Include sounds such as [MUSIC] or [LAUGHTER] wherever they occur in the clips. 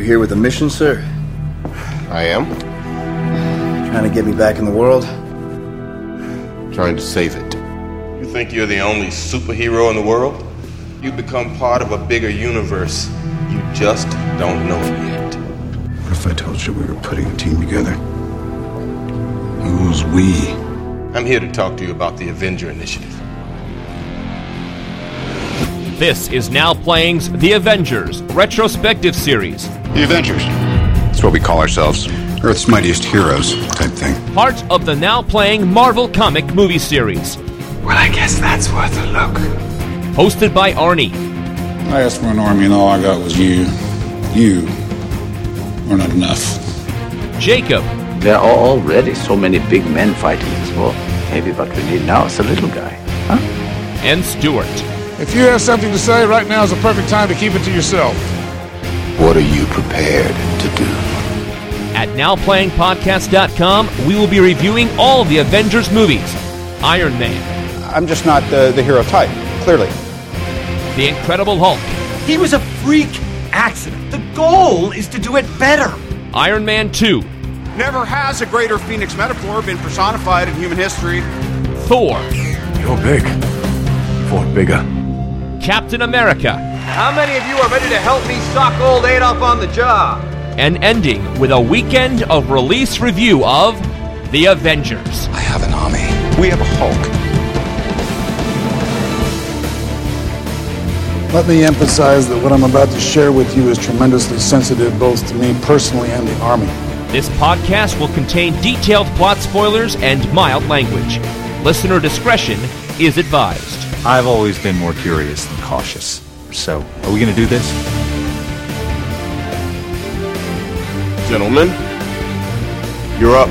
You here with a mission, sir? I am. Trying to get me back in the world? Trying to save it. You think you're the only superhero in the world? You become part of a bigger universe. You just don't know it yet. What if I told you we were putting a team together? Who's we? I'm here to talk to you about the Avenger Initiative. This is Now Playing's The Avengers retrospective series. The Avengers. That's what we call ourselves. Earth's mightiest heroes type thing. Part of the Now Playing Marvel comic movie series. Well, I guess that's worth a look. Hosted by Arnie. I asked for an army and all I got was you. You are not enough. Jacob. There are already so many big men fighting this war. Maybe what we need now is a little guy, huh? And Stuart. If you have something to say, right now is the perfect time to keep it to yourself. What are you prepared to do? At NowPlayingPodcast.com, we will be reviewing all the Avengers movies Iron Man. I'm just not the, the hero type, clearly. The Incredible Hulk. He was a freak accident. The goal is to do it better. Iron Man 2. Never has a greater Phoenix metaphor been personified in human history. Thor. You're big. For bigger. Captain America. How many of you are ready to help me sock old Adolf on the jaw? And ending with a weekend of release review of The Avengers. I have an army. We have a Hulk. Let me emphasize that what I'm about to share with you is tremendously sensitive both to me personally and the Army. This podcast will contain detailed plot spoilers and mild language. Listener discretion is advised. I've always been more curious than cautious. So, are we going to do this? Gentlemen, you're up.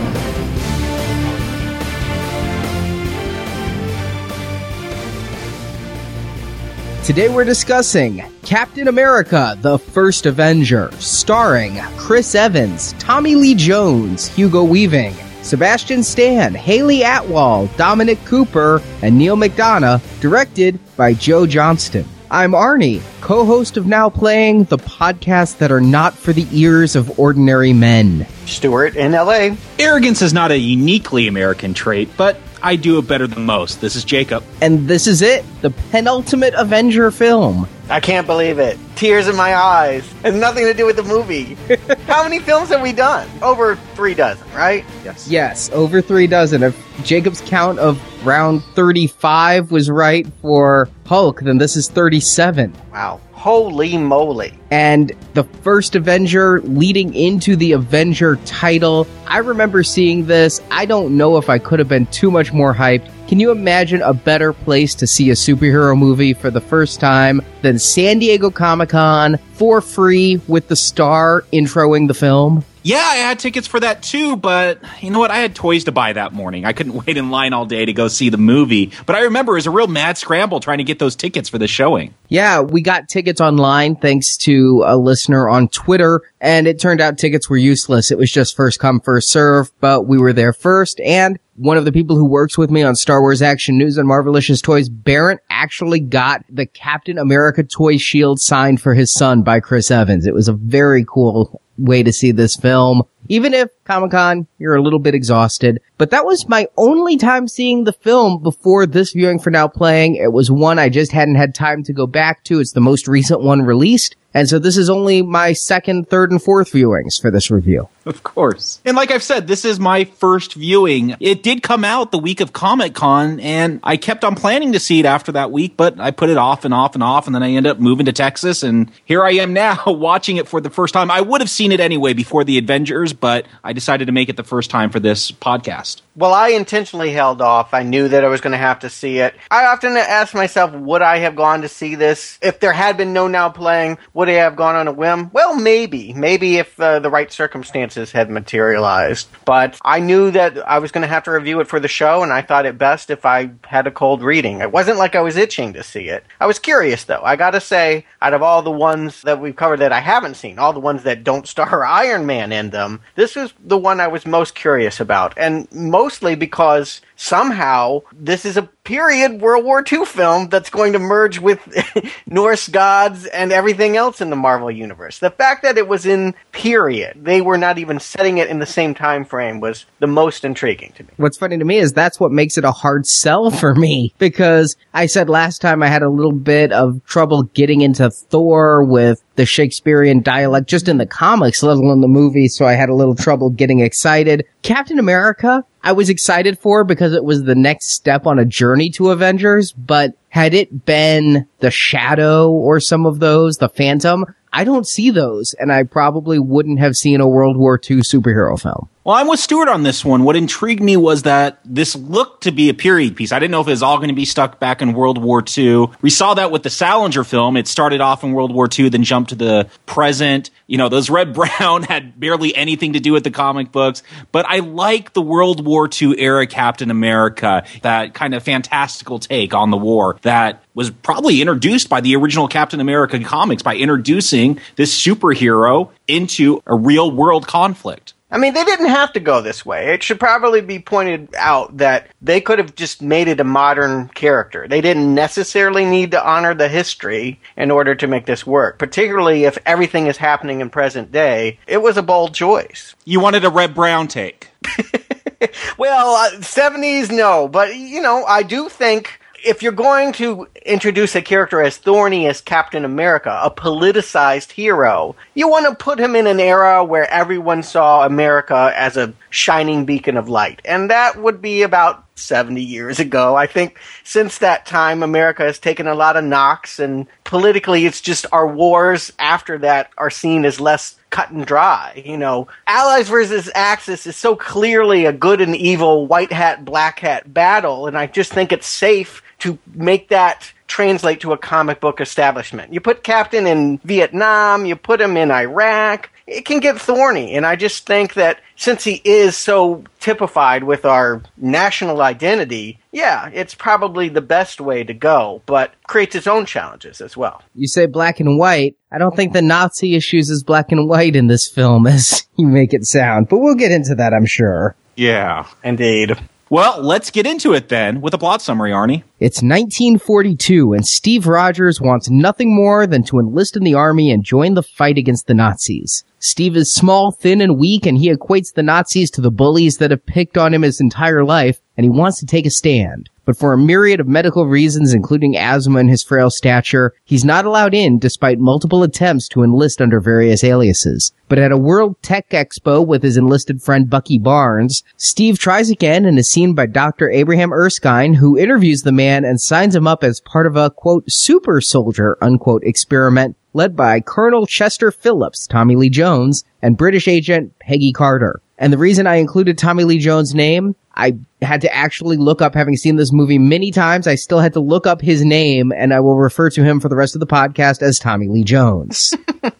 Today we're discussing Captain America, the First Avenger, starring Chris Evans, Tommy Lee Jones, Hugo Weaving, Sebastian Stan, Hayley Atwell, Dominic Cooper, and Neal McDonough, directed by Joe Johnston. I'm Arnie, co-host of Now Playing, the podcast that are not for the ears of ordinary men. Stuart in LA. Arrogance is not a uniquely American trait, but I do it better than most. This is Jacob. And this is it, the penultimate Avenger film. I can't believe it. Tears in my eyes. It has nothing to do with the movie. [LAUGHS] How many films have we done? Over three dozen, right? Yes. Yes, over three dozen. If Jacob's count of round 35 was right for Hulk, then this is 37. Wow. Holy moly. And the first Avenger leading into the Avenger title. I remember seeing this. I don't know if I could have been too much more hyped. Can you imagine a better place to see a superhero movie for the first time than San Diego Comic Con for free with the star introing the film? Yeah, I had tickets for that too, but you know what? I had toys to buy that morning. I couldn't [LAUGHS] wait in line all day to go see the movie. But I remember it was a real mad scramble trying to get those tickets for the showing. Yeah, we got tickets online thanks to a listener on Twitter, and it turned out tickets were useless. It was just first come, first serve, but we were there first, and one of the people who works with me on Star Wars Action News and Marvelicious Toys, Barrett, actually got the Captain America toy shield signed for his son by Chris Evans. It was a very cool way to see this film. Even if Comic Con, you're a little bit exhausted. But that was my only time seeing the film before this viewing for now playing. It was one I just hadn't had time to go back to. It's the most recent one released. And so this is only my second, third, and fourth viewings for this review. Of course. And like I've said, this is my first viewing. It did come out the week of Comic Con, and I kept on planning to see it after that week, but I put it off and off and off, and then I ended up moving to Texas, and here I am now [LAUGHS] watching it for the first time. I would have seen it anyway before the Avengers, but I decided to make it the first time for this podcast. Well, I intentionally held off. I knew that I was going to have to see it. I often ask myself, would I have gone to see this if there had been no now playing? Would I have gone on a whim? Well, maybe. Maybe if uh, the right circumstances had materialized. But I knew that I was going to have to review it for the show, and I thought it best if I had a cold reading. It wasn't like I was itching to see it. I was curious, though. I got to say, out of all the ones that we've covered that I haven't seen, all the ones that don't [LAUGHS] star Iron Man in them, this was the one I was most curious about. And mostly because somehow this is a period World War II film that's going to merge with [LAUGHS] Norse gods and everything else in the Marvel universe. The fact that it was in period, they were not even setting it in the same time frame was the most intriguing to me. What's funny to me is that's what makes it a hard sell [LAUGHS] for me because I said last time I had a little bit of trouble getting into Thor with the Shakespearean dialect just in the comics, let alone the movie, so I had a little trouble getting excited. Captain America, I was excited for because it was the next step on a journey to Avengers, but had it been the Shadow or some of those, the Phantom, I don't see those, and I probably wouldn't have seen a World War II superhero film. Well, I'm with Stuart on this one. What intrigued me was that this looked to be a period piece. I didn't know if it was all going to be stuck back in World War II. We saw that with the Salinger film. It started off in World War II, then jumped to the present. You know, those Reb [LAUGHS] Brown had barely anything to do with the comic books. But I like the World War II era Captain America, that kind of fantastical take on the war that was probably introduced by the original Captain America comics by introducing this superhero into a real world conflict. I mean, they didn't have to go this way. It should probably be pointed out that they could have just made it a modern character. They didn't necessarily need to honor the history in order to make this work, particularly if everything is happening in present day. It was a bold choice. You wanted a Reb Brown take. [LAUGHS] well, uh, 70s, no, but you know, I do think if you're going to introduce a character as thorny as Captain America, a politicized hero, you want to put him in an era where everyone saw America as a shining beacon of light. And that would be about 70 years ago. I think since that time, America has taken a lot of knocks, and politically, it's just our wars after that are seen as less cut and dry. You know, Allies versus Axis is so clearly a good and evil white hat, black hat battle, and I just think it's safe to make that translate to a comic book establishment. You put Captain in Vietnam, you put him in Iraq, it can get thorny. And I just think that since he is so typified with our national identity, yeah, it's probably the best way to go, but creates its own challenges as well. You say black and white. I don't think the Nazi issues is black and white in this film [LAUGHS] as you make it sound, but we'll get into that, I'm sure. Yeah. Indeed. Well, let's get into it then with a plot summary, Arnie. It's 1942 and Steve Rogers wants nothing more than to enlist in the army and join the fight against the Nazis. Steve is small, thin, and weak, and he equates the Nazis to the bullies that have picked on him his entire life, and he wants to take a stand. But for a myriad of medical reasons, including asthma and his frail stature, he's not allowed in despite multiple attempts to enlist under various aliases. But at a World Tech Expo with his enlisted friend Bucky Barnes, Steve tries again and is seen by Dr. Abraham Erskine, who interviews the man and signs him up as part of a, quote, super soldier, unquote, experiment led by Colonel Chester Phillips, Tommy Lee Jones, and British agent Peggy Carter. And the reason I included Tommy Lee Jones' name, I had to actually look up, having seen this movie many times, I still had to look up his name, and I will refer to him for the rest of the podcast as Tommy Lee Jones.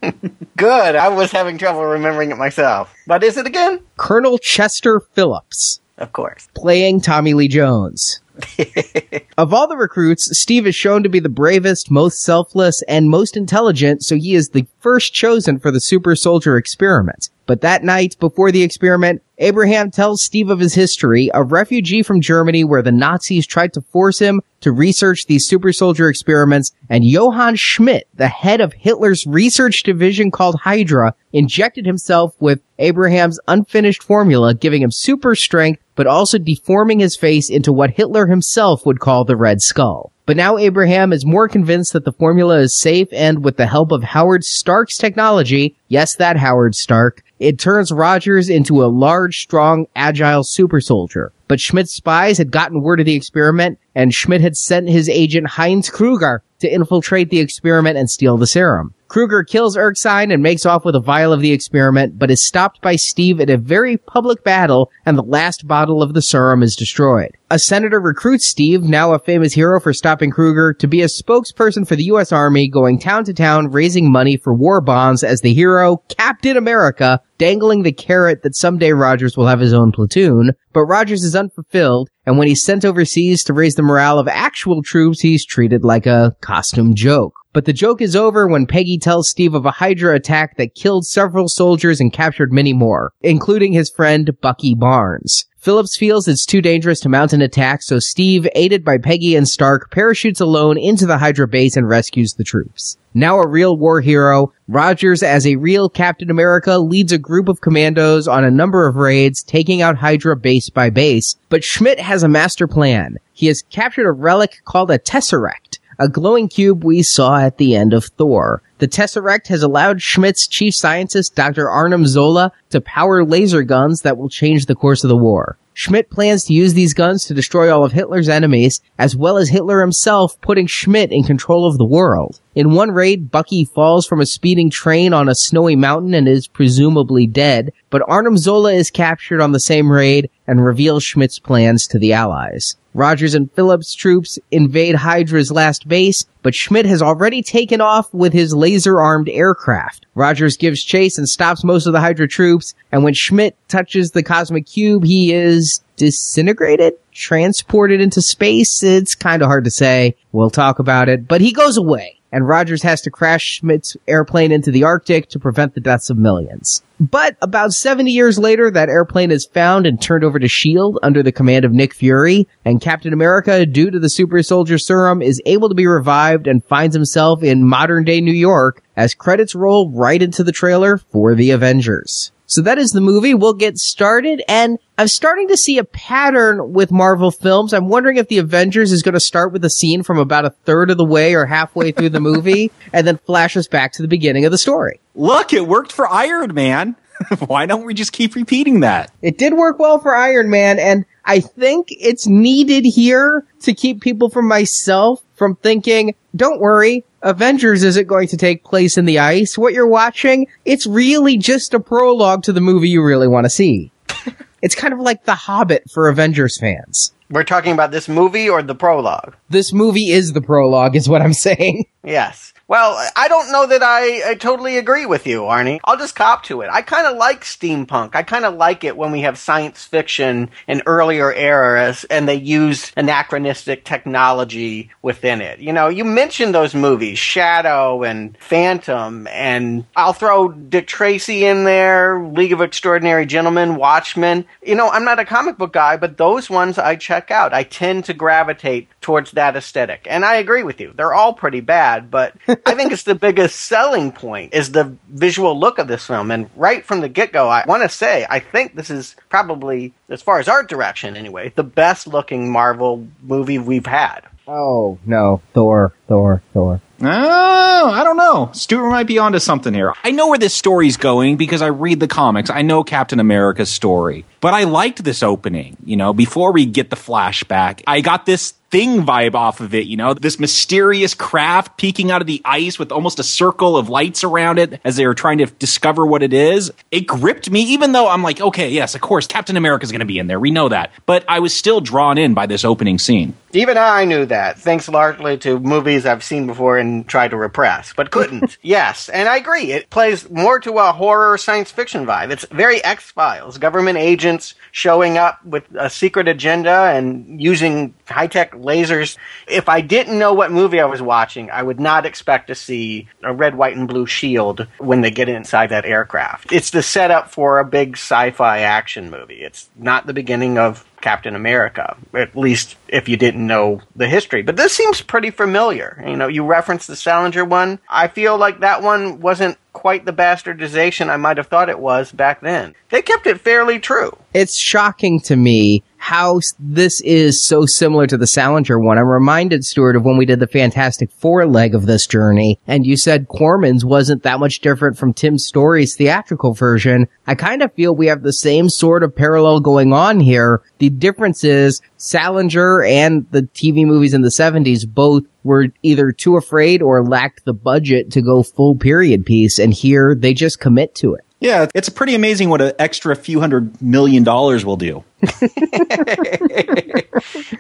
[LAUGHS] Good. I was having trouble remembering it myself. What is it again? Colonel Chester Phillips. Of course. Playing Tommy Lee Jones. [LAUGHS] of all the recruits, Steve is shown to be the bravest, most selfless, and most intelligent, so he is the first chosen for the super soldier experiment. But that night, before the experiment, Abraham tells Steve of his history, a refugee from Germany where the Nazis tried to force him to research these super soldier experiments, and Johann Schmidt, the head of Hitler's research division called Hydra, injected himself with Abraham's unfinished formula, giving him super strength, but also deforming his face into what Hitler himself would call the Red Skull. But now Abraham is more convinced that the formula is safe and with the help of Howard Stark's technology, yes, that Howard Stark, it turns Rogers into a large, strong, agile super soldier. But Schmidt's spies had gotten word of the experiment and Schmidt had sent his agent Heinz Kruger to infiltrate the experiment and steal the serum. Kruger kills Erskine and makes off with a vial of the experiment, but is stopped by Steve in a very public battle, and the last bottle of the serum is destroyed. A senator recruits Steve, now a famous hero for stopping Kruger, to be a spokesperson for the U.S. Army, going town to town raising money for war bonds as the hero, Captain America, dangling the carrot that someday Rogers will have his own platoon. But Rogers is unfulfilled, and when he's sent overseas to raise the morale of actual troops, he's treated like a costume joke. But the joke is over when Peggy tells Steve of a Hydra attack that killed several soldiers and captured many more, including his friend Bucky Barnes. Phillips feels it's too dangerous to mount an attack, so Steve, aided by Peggy and Stark, parachutes alone into the Hydra base and rescues the troops. Now a real war hero, Rogers, as a real Captain America, leads a group of commandos on a number of raids, taking out Hydra base by base. But Schmidt has a master plan. He has captured a relic called a Tesseract, a glowing cube we saw at the end of Thor. The Tesseract has allowed Schmidt's chief scientist, Dr. Arnim Zola, to power laser guns that will change the course of the war. Schmidt plans to use these guns to destroy all of Hitler's enemies, as well as Hitler himself, putting Schmidt in control of the world. In one raid, Bucky falls from a speeding train on a snowy mountain and is presumably dead, but Arnim Zola is captured on the same raid and reveals Schmidt's plans to the Allies. Rogers and Phillips' troops invade Hydra's last base, but Schmidt has already taken off with his laser-armed aircraft. Rogers gives chase and stops most of the Hydra troops, and when Schmidt touches the cosmic cube, he is disintegrated? Transported into space? It's kinda hard to say. We'll talk about it, but he goes away and Rogers has to crash Schmidt's airplane into the Arctic to prevent the deaths of millions. But about 70 years later, that airplane is found and turned over to S.H.I.E.L.D. under the command of Nick Fury, and Captain America, due to the super soldier serum, is able to be revived and finds himself in modern day New York as credits roll right into the trailer for the Avengers. So that is the movie. We'll get started. And I'm starting to see a pattern with Marvel films. I'm wondering if the Avengers is going to start with a scene from about a third of the way or halfway through the movie [LAUGHS] and then flash us back to the beginning of the story. Look, it worked for Iron Man. [LAUGHS] Why don't we just keep repeating that? It did work well for Iron Man and I think it's needed here to keep people from myself from thinking, don't worry, Avengers isn't going to take place in the ice. What you're watching, it's really just a prologue to the movie you really want to see. [LAUGHS] it's kind of like The Hobbit for Avengers fans. We're talking about this movie or the prologue? This movie is the prologue, is what I'm [LAUGHS] saying. Yes. Well, I don't know that I, I totally agree with you, Arnie. I'll just cop to it. I kind of like steampunk. I kind of like it when we have science fiction in earlier eras and they use anachronistic technology within it. You know, you mentioned those movies, Shadow and Phantom, and I'll throw Dick Tracy in there, League of Extraordinary Gentlemen, Watchmen. You know, I'm not a comic book guy, but those ones I check out. I tend to gravitate towards that aesthetic. And I agree with you. They're all pretty bad, but [LAUGHS] I think it's the biggest selling point is the visual look of this film. And right from the get go, I want to say I think this is probably, as far as art direction anyway, the best looking Marvel movie we've had. Oh no, Thor, Thor, Thor. Oh, I don't know. Stuart might be onto something here. I know where this story's going because I read the comics. I know Captain America's story. But I liked this opening, you know, before we get the flashback. I got this thing vibe off of it, you know, this mysterious craft peeking out of the ice with almost a circle of lights around it as they were trying to discover what it is. It gripped me, even though I'm like, okay, yes, of course, Captain America's going to be in there. We know that. But I was still drawn in by this opening scene. Even I knew that, thanks largely to movies I've seen before and tried to repress, but couldn't. [LAUGHS] yes, and I agree. It plays more to a horror science fiction vibe. It's very X Files, government agents showing up with a secret agenda and using high tech lasers. If I didn't know what movie I was watching, I would not expect to see a red, white, and blue shield when they get inside that aircraft. It's the setup for a big sci fi action movie. It's not the beginning of Captain America, at least if you didn't know the history. But this seems pretty familiar. You know, you referenced the Salinger one. I feel like that one wasn't quite the bastardization I might have thought it was back then. They kept it fairly true. It's shocking to me how this is so similar to the Salinger one. I'm reminded, Stuart, of when we did the Fantastic Four leg of this journey, and you said Corman's wasn't that much different from Tim Story's theatrical version. I kind of feel we have the same sort of parallel going on here. The difference is Salinger and the TV movies in the 70s both were either too afraid or lacked the budget to go full period piece, and here they just commit to it. Yeah, it's pretty amazing what an extra few hundred million dollars will do. [LAUGHS]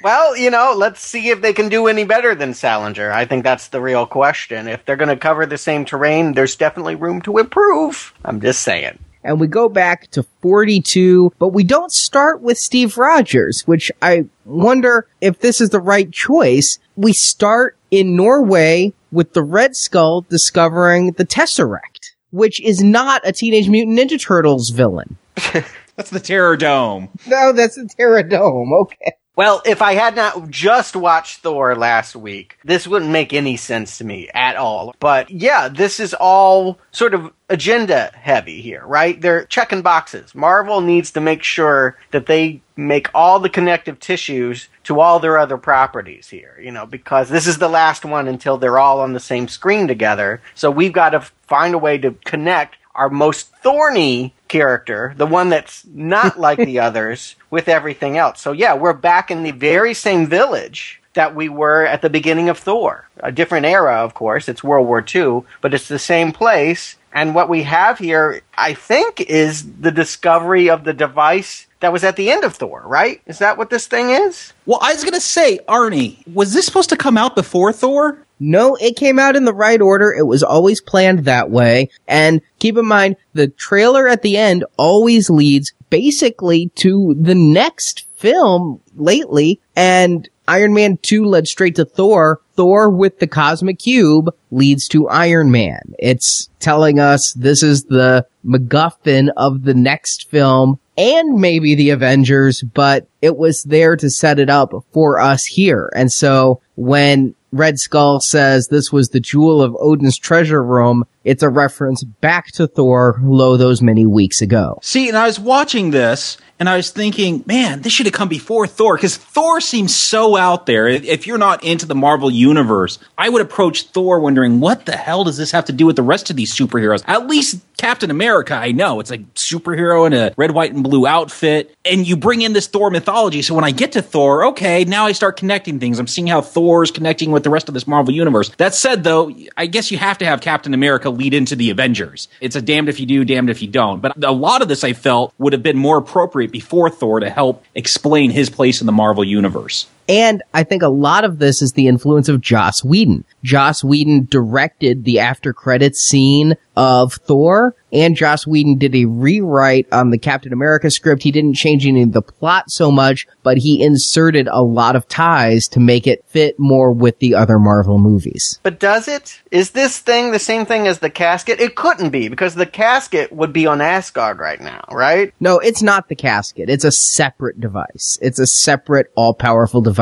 well, you know, let's see if they can do any better than Salinger. I think that's the real question. If they're going to cover the same terrain, there's definitely room to improve. I'm just saying. And we go back to 42, but we don't start with Steve Rogers, which I wonder if this is the right choice. We start in Norway with the Red Skull discovering the Tesseract, which is not a Teenage Mutant Ninja Turtles villain. [LAUGHS] That's the Terror Dome. No, that's the Terror Dome. Okay. Well, if I had not just watched Thor last week, this wouldn't make any sense to me at all. But yeah, this is all sort of agenda heavy here, right? They're checking boxes. Marvel needs to make sure that they make all the connective tissues to all their other properties here, you know, because this is the last one until they're all on the same screen together. So we've got to find a way to connect our most thorny character, the one that's not [LAUGHS] like the others, with everything else. So yeah, we're back in the very same village that we were at the beginning of Thor. A different era, of course. It's World War II, but it's the same place. And what we have here, I think, is the discovery of the device that was at the end of Thor, right? Is that what this thing is? Well, I was going to say, Arnie, was this supposed to come out before Thor? No, it came out in the right order. It was always planned that way. And keep in mind, the trailer at the end always leads basically to the next film lately. And Iron Man 2 led straight to Thor. Thor with the Cosmic Cube leads to Iron Man. It's telling us this is the MacGuffin of the next film and maybe the Avengers, but it was there to set it up for us here. And so when Red Skull says this was the jewel of Odin's treasure room, it's a reference back to Thor lo those many weeks ago. See, and I was watching this and I was thinking, man, this should have come before Thor because Thor seems so out there. If you're not into the Marvel universe, I would approach Thor wondering, what the hell does this have to do with the rest of these superheroes? At least Captain America, I know it's a superhero in a red, white, and blue outfit, and you bring in this Thor mythology. So when I get to Thor, okay, now I start connecting things. I'm seeing how Thor's connecting with the rest of this Marvel universe. That said, though, I guess you have to have Captain America lead into the Avengers. It's a damned if you do, damned if you don't. But a lot of this I felt would have been more appropriate before Thor to help explain his place in the Marvel universe. And I think a lot of this is the influence of Joss Whedon. Joss Whedon directed the after credits scene of Thor, and Joss Whedon did a rewrite on the Captain America script. He didn't change any of the plot so much, but he inserted a lot of ties to make it fit more with the other Marvel movies. But does it? Is this thing the same thing as the casket? It couldn't be, because the casket would be on Asgard right now, right? No, it's not the casket. It's a separate device. It's a separate, all-powerful device.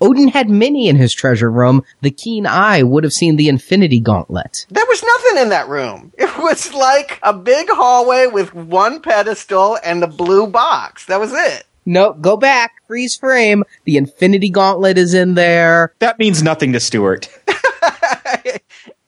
Odin had many in his treasure room. The keen eye would have seen the Infinity Gauntlet. There was nothing in that room. [LAUGHS] It was like a big hallway with one pedestal and the blue box. That was it. No, go back, freeze frame. The Infinity Gauntlet is in there. That means nothing to Stuart. [LAUGHS]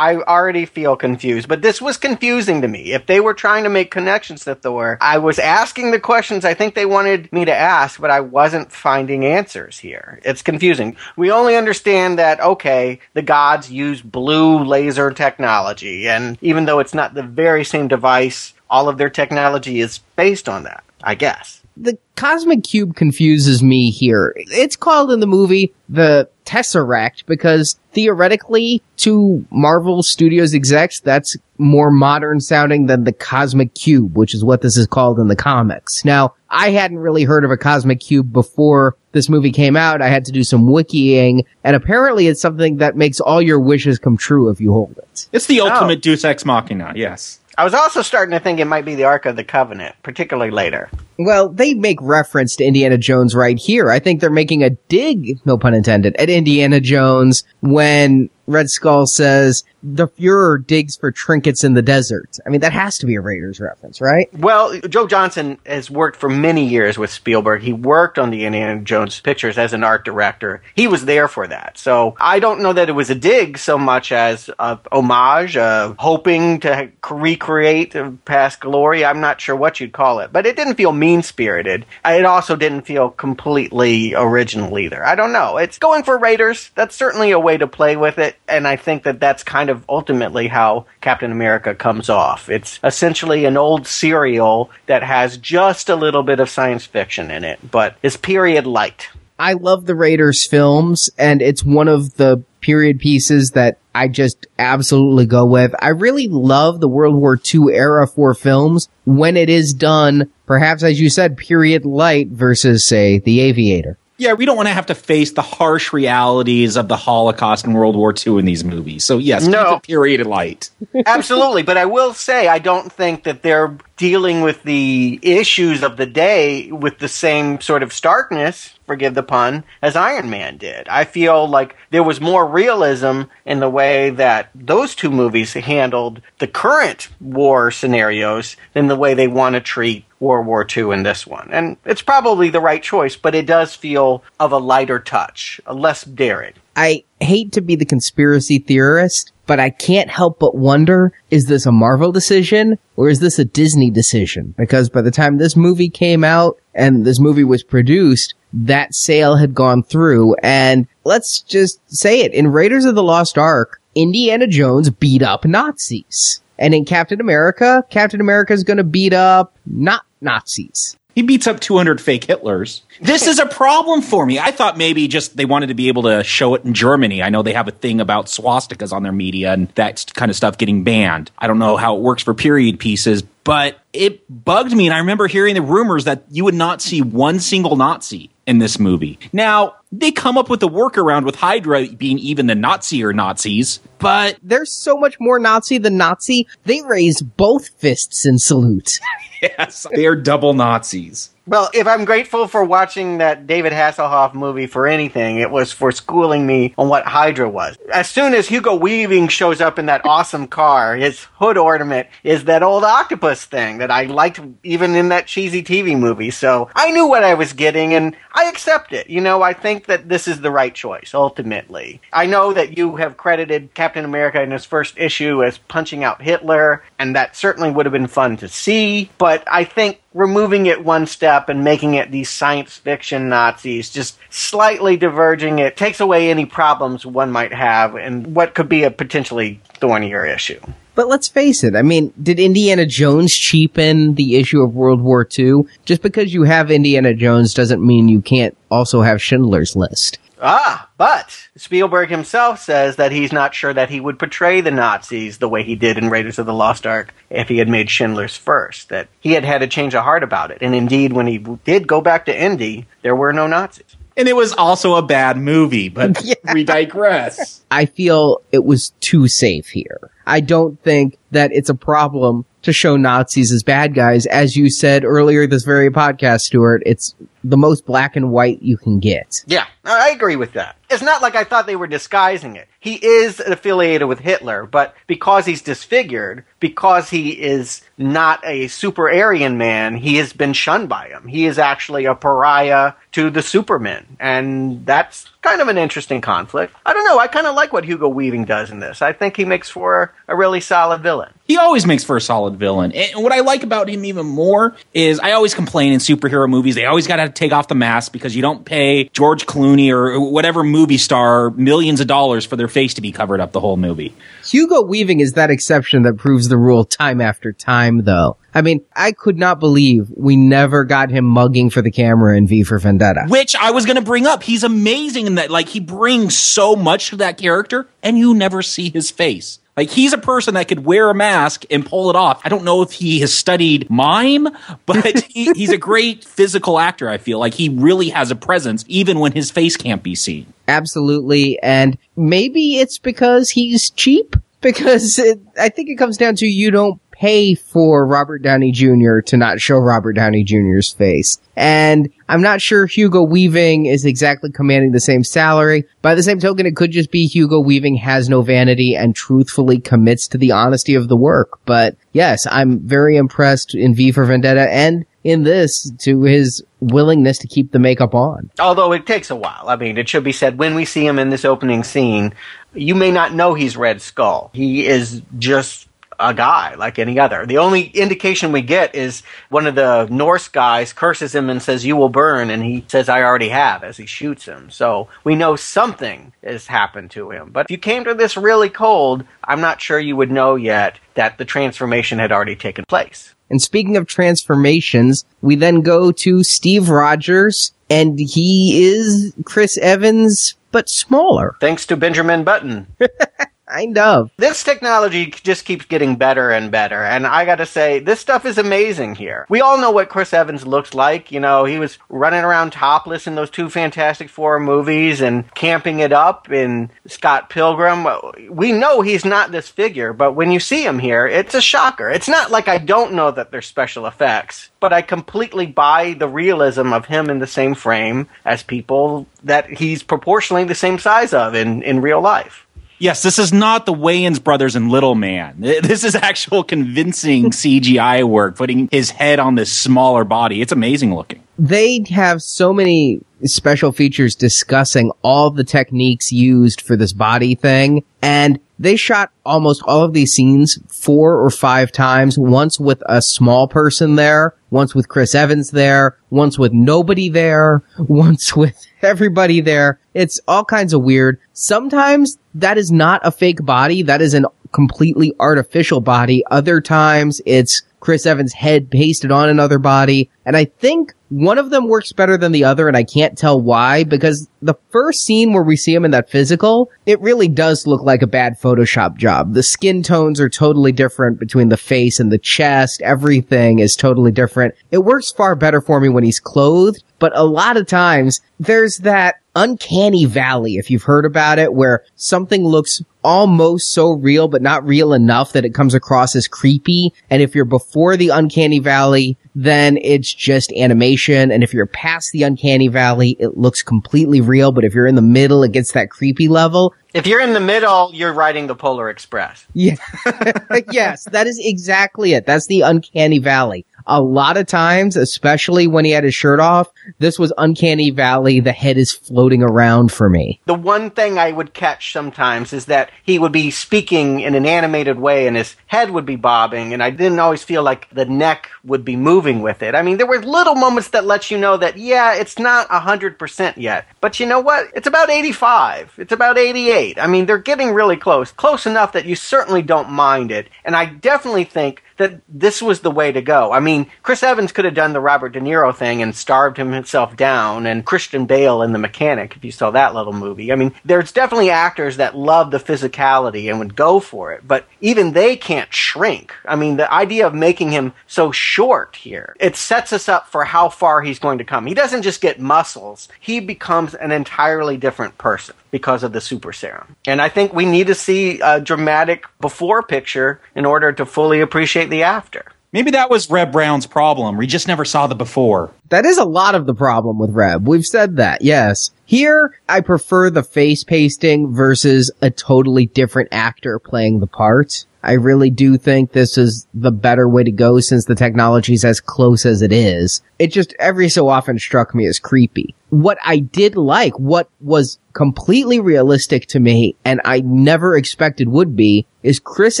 I already feel confused, but this was confusing to me. If they were trying to make connections to Thor, I was asking the questions I think they wanted me to ask, but I wasn't finding answers here. It's confusing. We only understand that, okay, the gods use blue laser technology, and even though it's not the very same device, all of their technology is based on that, I guess the cosmic cube confuses me here. It's called in the movie the Tesseract because theoretically to Marvel Studios execs, that's more modern sounding than the cosmic cube, which is what this is called in the comics. Now, I hadn't really heard of a cosmic cube before this movie came out. I had to do some wikiing and apparently it's something that makes all your wishes come true if you hold it. It's the oh. ultimate oh. Deus Ex Machina, yes. I was also starting to think it might be the Ark of the Covenant, particularly later. Well, they make reference to Indiana Jones right here. I think they're making a dig, no pun intended, at Indiana Jones when Red Skull says the Fuhrer digs for trinkets in the desert. I mean, that has to be a Raiders reference, right? Well, Joe Johnston has worked for many years with Spielberg. He worked on the Indiana Jones pictures as an art director. He was there for that. So I don't know that it was a dig so much as a homage, uh, hoping to recreate past glory. I'm not sure what you'd call it, but it didn't feel mean spirited. It also didn't feel completely original either. I don't know. It's going for Raiders. That's certainly a way to play with it and I think that that's kind of ultimately how Captain America comes off. It's essentially an old serial that has just a little bit of science fiction in it, but is period light. I love the Raiders films, and it's one of the period pieces that I just absolutely go with. I really love the World War II era for films when it is done, perhaps as you said, period light versus say The Aviator. Yeah, we don't want to have to face the harsh realities of the Holocaust and World War II in these movies. So yes, No. keep it period light. [LAUGHS] Absolutely, but I will say I don't think that they're dealing with the issues of the day with the same sort of starkness, forgive the pun, as Iron Man did. I feel like there was more realism in the way that those two movies handled the current war scenarios than the way they want to treat World War II in this one. And it's probably the right choice, but it does feel of a lighter touch, less daring. I hate to be the conspiracy theorist, but I can't help but wonder, is this a Marvel decision or is this a Disney decision? Because by the time this movie came out and this movie was produced, that sale had gone through and let's just say it, in Raiders of the Lost Ark, Indiana Jones beat up Nazis. And in Captain America, Captain America is gonna beat up not Nazis. He beats up 200 fake Hitlers. This is a problem for me. I thought maybe just they wanted to be able to show it in Germany. I know they have a thing about swastikas on their media and that kind of stuff getting banned. I don't know how it works for period pieces, but it bugged me. And I remember hearing the rumors that you would not see one single Nazi in this movie. Now, they come up with a workaround with Hydra being even the Nazi or Nazis, but There's so much more Nazi than Nazi, they raise both fists in salute. [LAUGHS] yes, they are double Nazis. Well, if I'm grateful for watching that David Hasselhoff movie for anything, it was for schooling me on what Hydra was. As soon as Hugo Weaving shows up in that awesome car, his hood ornament is that old octopus thing that I liked even in that cheesy TV movie. So I knew what I was getting and I accept it. You know, I think that this is the right choice, ultimately. I know that you have credited Captain America in his first issue as punching out Hitler, and that certainly would have been fun to see, but I think removing it one step and making it these science fiction Nazis, just slightly diverging it, takes away any problems one might have and what could be a potentially thornier issue. But let's face it, I mean, did Indiana Jones cheapen the issue of World War II? Just because you have Indiana Jones doesn't mean you can't also have Schindler's List. Ah, but Spielberg himself says that he's not sure that he would portray the Nazis the way he did in Raiders of the Lost Ark if he had made Schindler's first. That he had had a change of heart about it. And indeed, when he did go back to Indy, there were no Nazis. And it was also a bad movie, but [LAUGHS] we digress. I feel it was too safe here. I don't think that it's a problem to show Nazis as bad guys. As you said earlier this very podcast, Stuart, it's the most black and white you can get. Yeah, I agree with that. It's not like I thought they were disguising it. He is affiliated with Hitler, but because he's disfigured, because he is not a super Aryan man, he has been shunned by him. He is actually a pariah to the Supermen, and that's kind of an interesting conflict. I don't know. I kind of like what Hugo Weaving does in this. I think he makes for a really solid villain. He always makes for a solid villain. And what I like about him even more is I always complain in superhero movies, they always got to take off the mask because you don't pay George Clooney or whatever movie star millions of dollars for their face to be covered up the whole movie. Hugo Weaving is that exception that proves the rule time after time, though. I mean, I could not believe we never got him mugging for the camera in V for Vendetta. Which I was going to bring up. He's amazing in that. Like, he brings so much to that character, and you never see his face. Like he's a person that could wear a mask and pull it off. I don't know if he has studied mime, [LAUGHS] but he, he's a great physical actor. I feel like he really has a presence, even when his face can't be seen. Absolutely. And maybe it's because he's cheap. Because it, I think it comes down to you don't pay for Robert Downey Jr. to not show Robert Downey Jr.'s face. And I'm not sure Hugo Weaving is exactly commanding the same salary. By the same token, it could just be Hugo Weaving has no vanity and truthfully commits to the honesty of the work. But yes, I'm very impressed in V for Vendetta and in this to his willingness to keep the makeup on. Although it takes a while. I mean, it should be said when we see him in this opening scene, you may not know he's Red Skull. He is just a guy like any other. The only indication we get is one of the Norse guys curses him and says, You will burn. And he says, I already have as he shoots him. So we know something has happened to him. But if you came to this really cold, I'm not sure you would know yet that the transformation had already taken place. And speaking of transformations, we then go to Steve Rogers, and he is Chris Evans, but smaller. Thanks to Benjamin Button. [LAUGHS] Kind of. This technology just keeps getting better and better, and I gotta say, this stuff is amazing here. We all know what Chris Evans looks like. You know, he was running around topless in those two Fantastic Four movies and camping it up in Scott Pilgrim. We know he's not this figure, but when you see him here, it's a shocker. It's not like I don't know that they're special effects, but I completely buy the realism of him in the same frame as people that he's proportionally the same size of in, in real life. Yes, this is not the Wayans brothers and Little Man. [LAUGHS] This is actual convincing [LAUGHS] CGI work, putting his head on this smaller body. It's amazing looking. They have so many special features discussing all the techniques used for this body thing, and they shot almost all of these scenes four or five times, once with a small person there, once with Chris Evans there, once with nobody there, [LAUGHS] once with everybody there. It's all kinds of weird. Sometimes that is not a fake body. That is an completely artificial body. Other times it's Chris Evans' head pasted on another body. And I think one of them works better than the other, and I can't tell why, because the first scene where we see him in that physical, it really does look like a bad Photoshop job. The skin tones are totally different between the face and the chest. Everything is totally different. It works far better for me when he's clothed, but a lot of times there's that uncanny valley, if you've heard about it, where something looks almost so real, but not real enough that it comes across as creepy. And if you're before the uncanny valley, then it's just animation. And if you're past the uncanny valley, it looks completely real. But if you're in the middle, it gets that creepy level. If you're in the middle, you're riding the Polar Express. Yeah. [LAUGHS] yes, that is exactly it. That's the uncanny valley. A lot of times, especially when he had his shirt off, this was uncanny valley. The head is floating around for me. The one thing I would catch sometimes is that he would be speaking in an animated way and his head would be bobbing and I didn't always feel like the neck would be moving with it. I mean, there were little moments that let you know that, yeah, it's not 100% yet. But you know what? It's about 85. It's about 88. I mean, they're getting really close. Close enough that you certainly don't mind it. And I definitely think that this was the way to go. I mean, Chris Evans could have done the Robert De Niro thing and starved himself down, and Christian Bale in The Mechanic, if you saw that little movie. I mean, there's definitely actors that love the physicality and would go for it, but even they can't shrink. I mean, the idea of making him so short here, it sets us up for how far he's going to come. He doesn't just get muscles, he becomes an entirely different person because of the super serum. And I think we need to see a dramatic before picture in order to fully appreciate the after. Maybe that was Reb Brown's problem. We just never saw the before. That is a lot of the problem with Reb. We've said that, yes. Here, I prefer the face pasting versus a totally different actor playing the part. I really do think this is the better way to go since the technology's as close as it is. It just every so often struck me as creepy. What I did like, what was completely realistic to me and I never expected would be, is Chris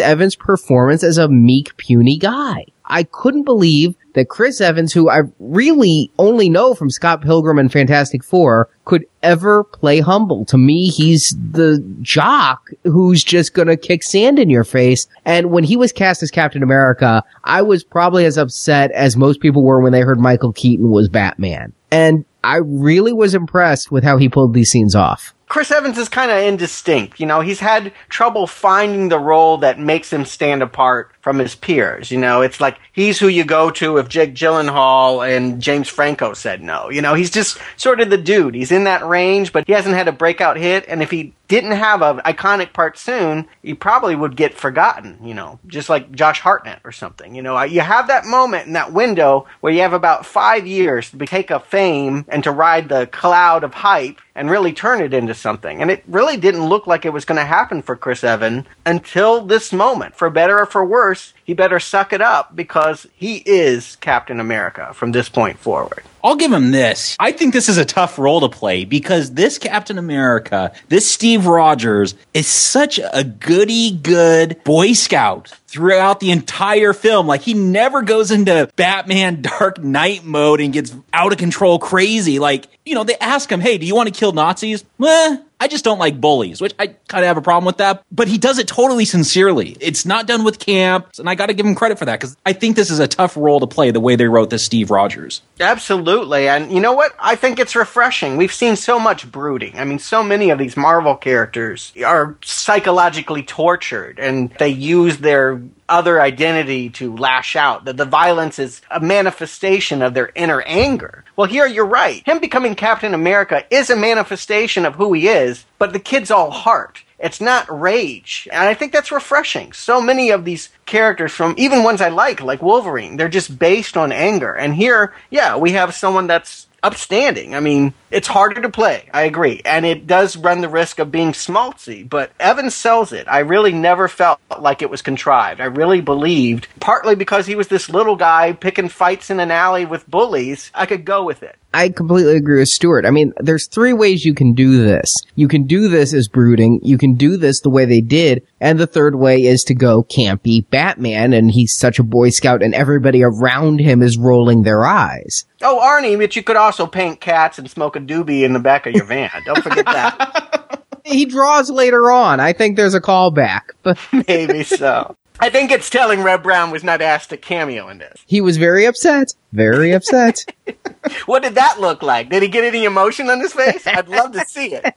Evans' performance as a meek, puny guy. I couldn't believe that Chris Evans, who I really only know from Scott Pilgrim and Fantastic Four, could ever play humble. To me, he's the jock who's just gonna kick sand in your face. And when he was cast as Captain America, I was probably as upset as most people were when they heard Michael Keaton was Batman. And I really was impressed with how he pulled these scenes off. Chris Evans is kind of indistinct. You know, he's had trouble finding the role that makes him stand apart from his peers. You know, it's like he's who you go to if Jake Gyllenhaal and James Franco said no. You know, he's just sort of the dude. He's in that range, but he hasn't had a breakout hit. And if he didn't have an iconic part soon, he probably would get forgotten, you know, just like Josh Hartnett or something. You know, you have that moment in that window where you have about five years to take a fame and to ride the cloud of hype and really turn it into something. And it really didn't look like it was going to happen for Chris Evans until this moment. For better or for worse, he better suck it up because he is Captain America from this point forward. I'll give him this. I think this is a tough role to play because this Captain America, this Steve Rogers, is such a goody good Boy Scout throughout the entire film. Like he never goes into Batman [LAUGHS] Dark Knight mode and gets out of control crazy. Like, you know, they ask him, hey, do you want to kill Nazis? Eh, I just don't like bullies, which I kind of have a problem with that. But he does it totally sincerely. It's not done with camp, and I got to give him credit for that because I think this is a tough role to play the way they wrote this Steve Rogers. Absolutely Absolutely. And you know what? I think it's refreshing. We've seen so much brooding. I mean, so many of these Marvel characters are psychologically tortured and they use their other identity to lash out. That the violence is a manifestation of their inner anger. Well, here you're right. Him becoming Captain America is a manifestation of who he is, but the kid's all heart. It's not rage. And I think that's refreshing. So many of these characters from even ones I like, like Wolverine, they're just based on anger. And here, yeah, we have someone that's upstanding. I mean, it's harder to play. I agree. And it does run the risk of being smaltzy, but Evans sells it. I really never felt like it was contrived. I really believed, partly because he was this little guy picking fights in an alley with bullies, I could go with it. I completely agree with Stuart. I mean, there's three ways you can do this. You can do this as brooding, you can do this the way they did, and the third way is to go campy Batman, and he's such a Boy Scout and everybody around him is rolling their eyes. Oh, Arnie, but you could also paint cats and smoke a doobie in the back of your van. [LAUGHS] Don't forget that. [LAUGHS] he draws later on. I think there's a callback, but [LAUGHS] maybe so. I think it's telling Reb Brown was not asked to cameo in this. He was very upset. Very upset. what did that look like? Did he get any emotion on his face? I'd love to see it.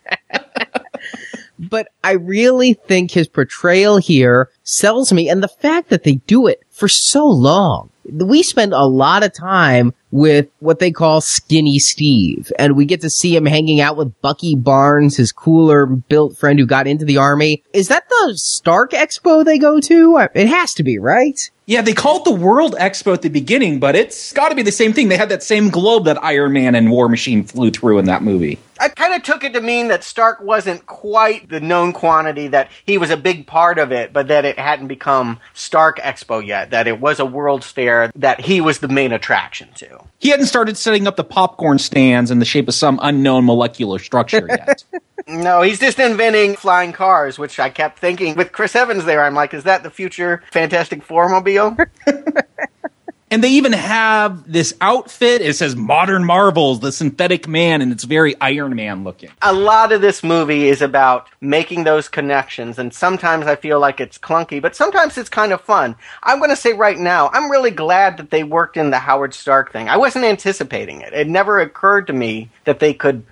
but I really think his portrayal here sells me and the fact that they do it for so long. We spend a lot of time with what they call Skinny Steve. And we get to see him hanging out with Bucky Barnes, his cooler built friend who got into the army. Is that the Stark Expo they go to? It has to be, right? Yeah, they call it the World Expo at the beginning, but it's got to be the same thing. They had that same globe that Iron Man and War Machine flew through in that movie. I kind of took it to mean that Stark wasn't quite the known quantity, that he was a big part of it, but that it hadn't become Stark Expo yet, that it was a World's Fair that he was the main attraction to. He hadn't started setting up the popcorn stands in the shape of some unknown molecular structure yet. [LAUGHS] [LAUGHS] no, he's just inventing flying cars, which I kept thinking with Chris Evans there. I'm like, is that the future Fantastic Four mobile? [LAUGHS] And they even have this outfit. It says Modern Marvels, the synthetic man, and it's very Iron Man looking. A lot of this movie is about making those connections, and sometimes I feel like it's clunky, but sometimes it's kind of fun. I'm going to say right now, I'm really glad that they worked in the Howard Stark thing. I wasn't anticipating it. It never occurred to me that they could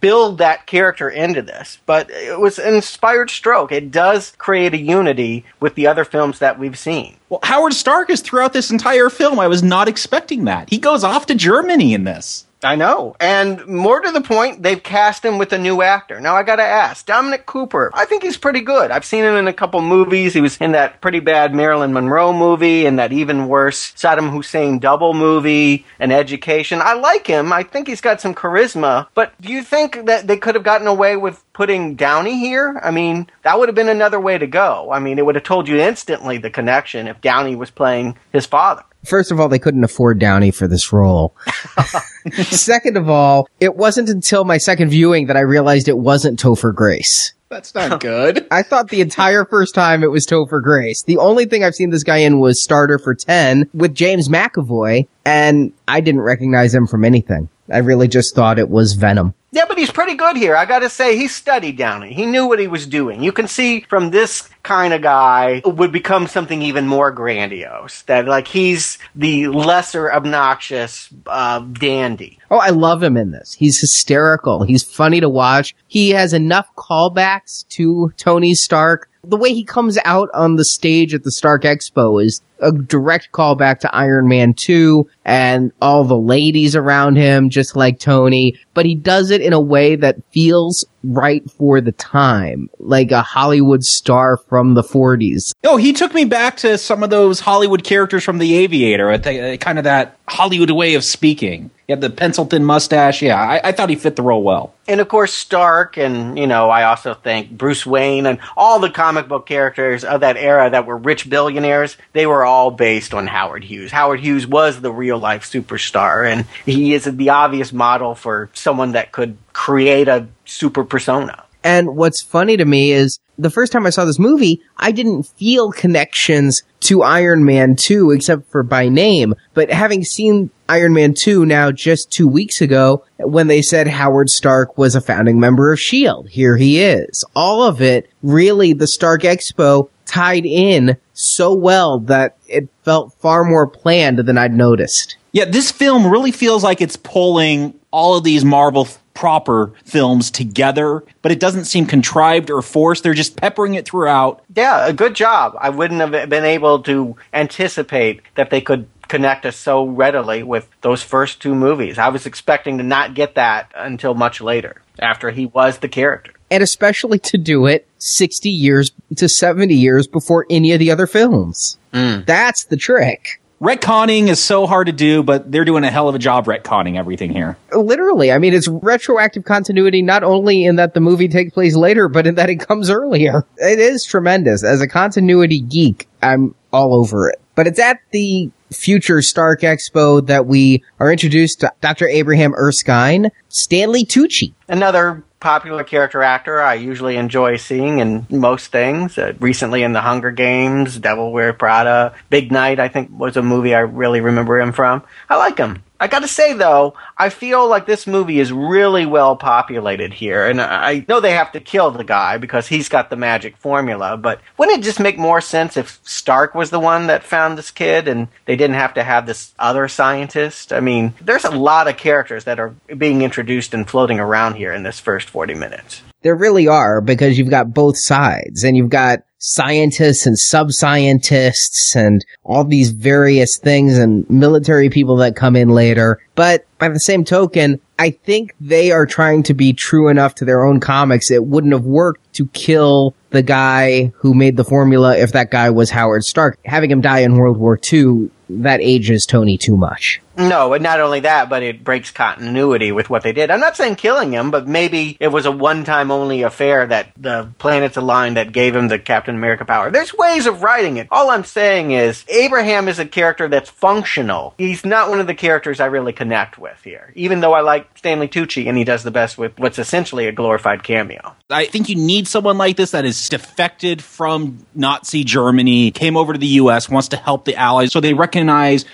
build that character into this. But it was an inspired stroke. It does create a unity with the other films that we've seen. Well, Howard Stark is throughout this entire film. I was not expecting that. He goes off to Germany in this. I know. And more to the point, they've cast him with a new actor. Now I gotta ask, Dominic Cooper, I think he's pretty good. I've seen him in a couple movies. He was in that pretty bad Marilyn Monroe movie and that even worse Saddam Hussein double movie and Education. I like him. I think he's got some charisma. But do you think that they could have gotten away with putting Downey here? I mean, that would have been another way to go. I mean, it would have told you instantly the connection if Downey was playing his father. First of all, they couldn't afford Downey for this role. [LAUGHS] second of all, it wasn't until my second viewing that I realized it wasn't Topher Grace. That's not good. [LAUGHS] I thought the entire first time it was Topher Grace. The only thing I've seen this guy in was Starter for 10 with James McAvoy, and I didn't recognize him from anything. I really just thought it was Venom. Yeah, but he's pretty good here. I got to say, he studied Downey. He knew what he was doing. You can see from this kind of guy would become something even more grandiose. That like he's the lesser obnoxious uh, dandy. Oh, I love him in this. He's hysterical. He's funny to watch. He has enough callbacks to Tony Stark. The way he comes out on the stage at the Stark Expo is a direct callback to Iron Man 2 and all the ladies around him, just like Tony, but he does it in a way that feels right for the time, like a Hollywood star from the 40s. Oh, he took me back to some of those Hollywood characters from The Aviator, kind of that Hollywood way of speaking. He had the pencil thin mustache. Yeah, I, I, thought he fit the role well. And of course, Stark, and you know, I also think Bruce Wayne and all the comic book characters of that era that were rich billionaires, they were all based on Howard Hughes. Howard Hughes was the real life superstar, and he is the obvious model for someone that could create a super persona. And what's funny to me is the first time I saw this movie, I didn't feel connections to Iron Man 2 except for by name. But having seen Iron Man 2 now just two weeks ago, when they said Howard Stark was a founding member of S.H.I.E.L.D., here he is. All of it, really, the Stark Expo tied in so well that it felt far more planned than I'd noticed. Yeah, this film really feels like it's pulling all of these Marvel proper films together, but it doesn't seem contrived or forced. They're just peppering it throughout. Yeah, a good job. I wouldn't have been able to anticipate that they could connect us so readily with those first two movies. I was expecting to not get that until much later, after he was the character. And especially to do it 60 years to 70 years before any of the other films. Hmm. That's the trick. Retconning is so hard to do, but they're doing a hell of a job retconning everything here. Literally, I mean, it's retroactive continuity not only in that the movie takes place later, but in that it comes earlier. It is tremendous. As a continuity geek, I'm all over it. But it's at the Future Stark Expo that we are introduced to Dr. Abraham Erskine, Stanley Tucci. Another popular character actor I usually enjoy seeing in most things. Uh, recently in The Hunger Games, Devil Wears Prada, Big Night, I think was a movie I really remember him from. I like him. I gotta say though, I feel like this movie is really well populated here, and I know they have to kill the guy because he's got the magic formula, but wouldn't it just make more sense if Stark was the one that found this kid and they didn't have to have this other scientist? I mean, there's a lot of characters that are being introduced and floating around here in this first 40 minutes. There really are because you've got both sides and you've got scientists and sub-scientists and all these various things and military people that come in later. But by the same token, I think they are trying to be true enough to their own comics. It wouldn't have worked to kill the guy who made the formula if that guy was Howard Stark. Having him die in World War II, that ages Tony too much. No, and not only that, but it breaks continuity with what they did. I'm not saying killing him, but maybe it was a one time only affair that the planets aligned that gave him the Captain America power. There's ways of writing it. All I'm saying is Abraham is a character that's functional. He's not one of the characters I really connect with here, even though I like Stanley Tucci and he does the best with what's essentially a glorified cameo. I think you need someone like this that is defected from Nazi Germany, came over to the US, wants to help the Allies, so they recognize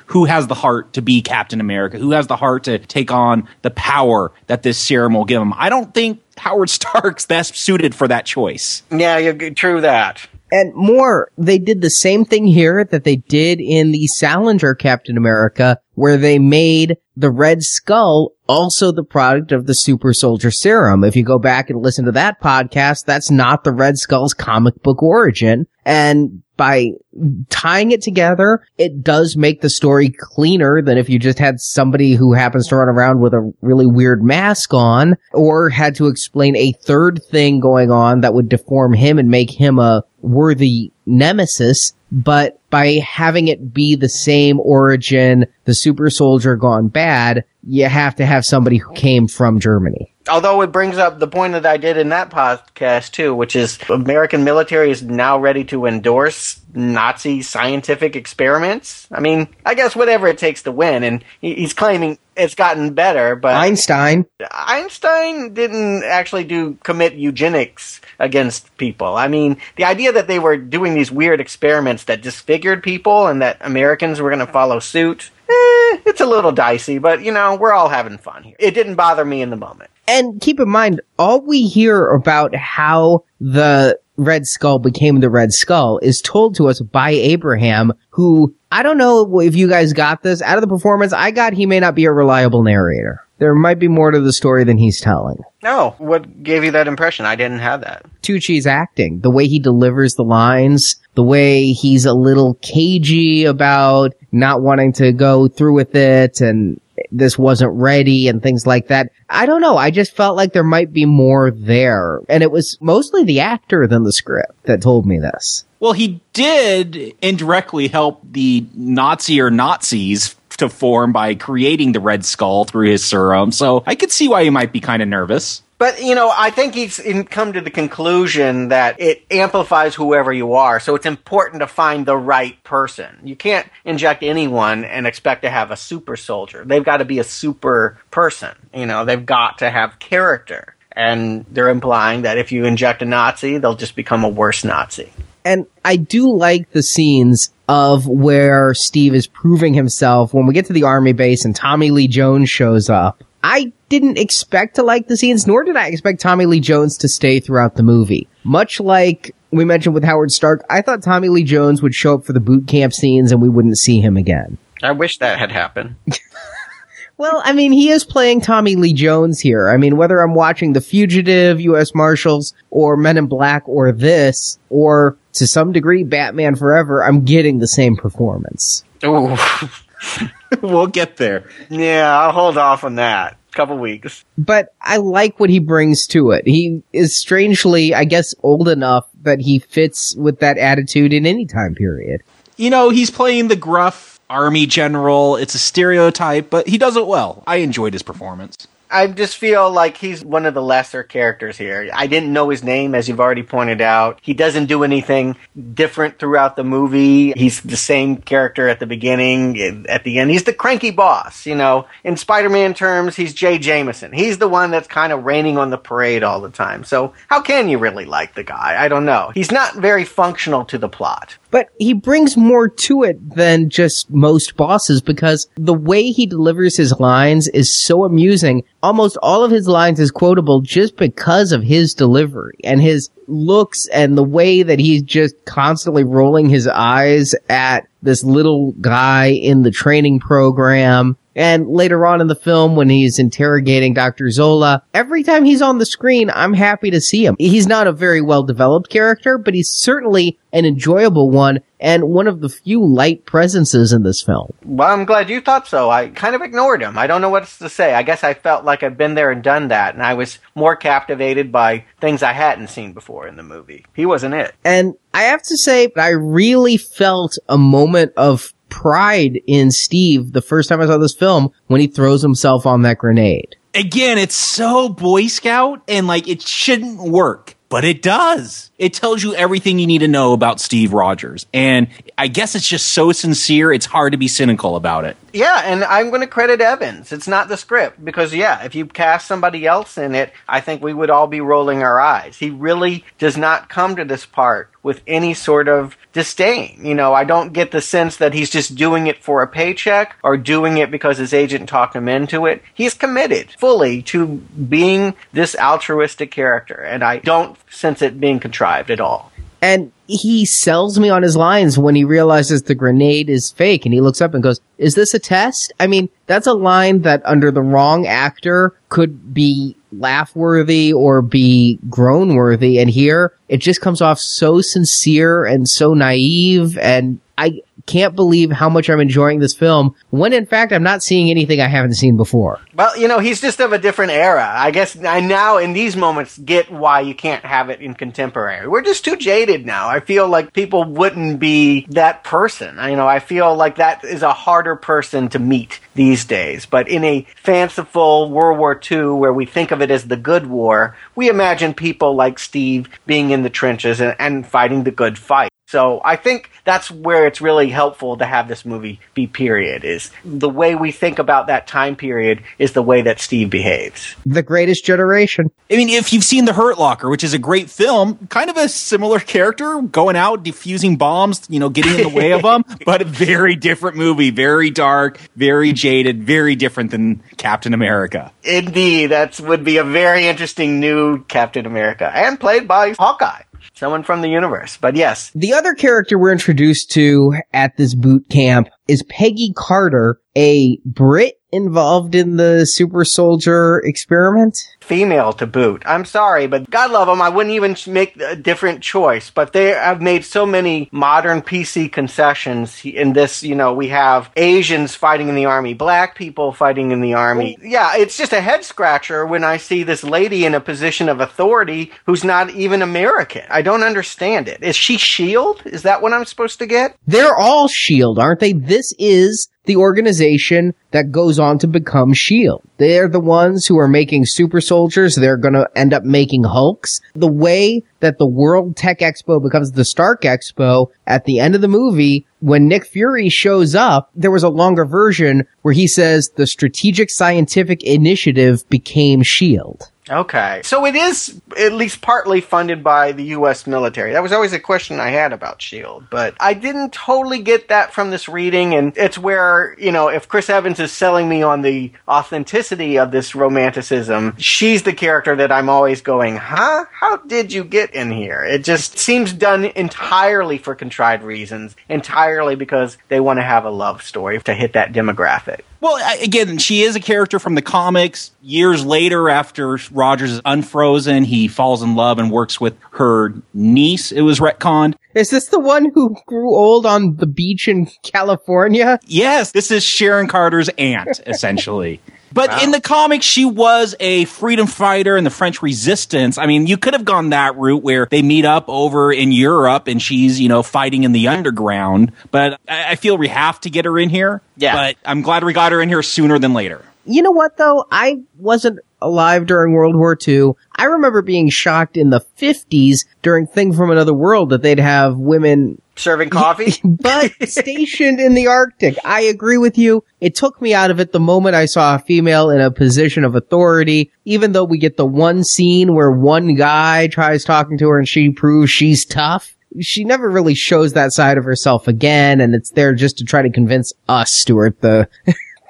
who has the heart to be Captain America, who has the heart to take on the power that this serum will give him. I don't think Howard [LAUGHS] Stark's best suited for that choice. Yeah, you're true that. And more, they did the same thing here that they did in the Salinger Captain America, where they made the Red Skull also the product of the Super Soldier Serum. If you go back and listen to that podcast, that's not the Red Skull's comic book origin. And by tying it together, it does make the story cleaner than if you just had somebody who happens to run around with a really weird mask on or had to explain a third thing going on that would deform him and make him a worthy nemesis. But by having it be the same origin, the super soldier gone bad, you have to have somebody who came from Germany. Although it brings up the point that I did in that podcast too, which is American military is now ready to endorse Nazi scientific experiments. I mean, I guess whatever it takes to win, and he's claiming it's gotten better, but Einstein. Einstein didn't actually do commit eugenics against people. I mean, the idea that they were doing these weird experiments that disfigured people and that Americans were going to follow suit, eh, it's a little dicey, but you know, we're all having fun here. It didn't bother me in the moment. And keep in mind, all we hear about how the Red Skull became the Red Skull is told to us by Abraham, who, I don't know if you guys got this out of the performance, I got he may not be a reliable narrator. There might be more to the story than he's telling. No, what gave you that impression? I didn't have that. Tucci's acting, the way he delivers the lines, the way he's a little cagey about not wanting to go through with it and this wasn't ready and things like that. I don't know. I just felt like there might be more there. And it was mostly the actor than the script that told me this. Well, he did indirectly help the Nazi or Nazis to form by creating the Red Skull through his serum. So I could see why he might be kind of nervous. But, you know, I think he's come to the conclusion that it amplifies whoever you are. So it's important to find the right person. You can't inject anyone and expect to have a super soldier. They've got to be a super person. You know, they've got to have character. And they're implying that if you inject a Nazi, they'll just become a worse Nazi. And I do like the scenes of where Steve is proving himself when we get to the army base and Tommy Lee Jones shows up. I didn't expect to like the scenes, nor did I expect Tommy Lee Jones to stay throughout the movie. Much like we mentioned with Howard Stark, I thought Tommy Lee Jones would show up for the boot camp scenes and we wouldn't see him again. I wish that had happened. [LAUGHS] Well, I mean, he is playing Tommy Lee Jones here. I mean, whether I'm watching The Fugitive, U.S. Marshals, or Men in Black, or this, or to some degree Batman Forever, I'm getting the same performance. Ooh. [LAUGHS] [LAUGHS] [LAUGHS] we'll get there. Yeah, I'll hold off on that. Couple weeks. But I like what he brings to it. He is strangely, I guess, old enough that he fits with that attitude in any time period. You know, he's playing the gruff army general. It's a stereotype, but he does it well. I enjoyed his performance. I just feel like he's one of the lesser characters here. I didn't know his name, as you've already pointed out. He doesn't do anything different throughout the movie. He's the same character at the beginning, at the end. He's the cranky boss, you know. In Spider-Man terms, he's Jay Jameson. He's the one that's kind of raining on the parade all the time. So how can you really like the guy? I don't know. He's not very functional to the plot. But he brings more to it than just most bosses because the way he delivers his lines is so amusing. Almost all of his lines is quotable just because of his delivery and his looks and the way that he's just constantly rolling his eyes at this little guy in the training program. And later on in the film, when he's interrogating Dr. Zola, every time he's on the screen, I'm happy to see him. He's not a very well developed character, but he's certainly an enjoyable one and one of the few light presences in this film. Well, I'm glad you thought so. I kind of ignored him. I don't know what else to say. I guess I felt like I've been there and done that, and I was more captivated by things I hadn't seen before in the movie. He wasn't it. And I have to say, I really felt a moment of pride in Steve the first time I saw this film when he throws himself on that grenade. Again, it's so Boy Scout and like it shouldn't work. But it does. It tells you everything you need to know about Steve Rogers. And I guess it's just so sincere, it's hard to be cynical about it. Yeah, and I'm going to credit Evans. It's not the script. Because, yeah, if you cast somebody else in it, I think we would all be rolling our eyes. He really does not come to this part with any sort of disdain. You know, I don't get the sense that he's just doing it for a paycheck or doing it because his agent talked him into it. He's committed fully to being this altruistic character, and I don't sense it being contrived at all. And he sells me on his lines when he realizes the grenade is fake and he looks up and goes, is this a test? I mean, that's a line that under the wrong actor could be laugh worthy or be groan worthy. And here it just comes off so sincere and so naive. And I can't believe how much I'm enjoying this film when in fact I'm not seeing anything I haven't seen before. Well, you know, he's just of a different era. I guess I now in these moments get why you can't have it in contemporary. We're just too jaded now. I feel like people wouldn't be that person. You know, I feel like that is a harder person to meet these days. But in a fanciful World War II where we think of it as the good war, we imagine people like Steve being in the trenches and, and fighting the good fight. So I think that's where it's really helpful to have this movie be period is the way we think about that time period is the way that Steve behaves. The greatest generation. I mean, if you've seen The Hurt Locker, which is a great film, kind of a similar character, going out, defusing bombs, you know, getting in the way of them, [LAUGHS] but a very different movie, very dark, very jaded, very different than Captain America. Indeed, that would be a very interesting new Captain America and played by Hawkeye someone from the universe. But yes. The other character we're introduced to at this boot camp is Peggy Carter, a Brit involved in the super soldier experiment? Female to boot. I'm sorry, but God love them, I wouldn't even make a different choice. But they have made so many modern PC concessions in this. You know, we have Asians fighting in the army, black people fighting in the army. Yeah, it's just a head scratcher when I see this lady in a position of authority who's not even American. I don't understand it. Is she Shield? Is that what I'm supposed to get? They're all Shield, aren't they? This is the organization that goes on to become S.H.I.E.L.D. They're the ones who are making super soldiers. They're going to end up making Hulks. The way that the World Tech Expo becomes the Stark Expo at the end of the movie, when Nick Fury shows up, there was a longer version where he says the Strategic Scientific Initiative became S.H.I.E.L.D. Okay. So it is at least partly funded by the U.S. military. That was always a question I had about S.H.I.E.L.D., but I didn't totally get that from this reading, and it's where, you know, if Chris Evans is selling me on the authenticity of this romanticism, she's the character that I'm always going, huh? How did you get in here? It just seems done entirely for contrived reasons, entirely because they want to have a love story to hit that demographic. Well, I- again, she is a character from the comics. Years later, after Rogers is unfrozen, he falls in love and works with her niece. It was retconned. Is this the one who grew old on the beach in California? Yes, this is Sharon Carter's aunt, essentially. [LAUGHS] But in the comics, she was a freedom fighter in the French resistance. I mean, you could have gone that route where they meet up over in Europe and she's, you know, fighting in the underground. But I, I feel we have to get her in here. Yeah. But I'm glad we got her in here sooner than later. You know what though? I wasn't alive during World War II. I remember being shocked in the 50s during Thing from Another World that they'd have women serving coffee, [LAUGHS] but stationed in the Arctic. I agree with you. It took me out of it the moment I saw a female in a position of authority, even though we get the one scene where one guy tries talking to her and she proves she's tough. She never really shows that side of herself again, and it's there just to try to convince us, Stuart, the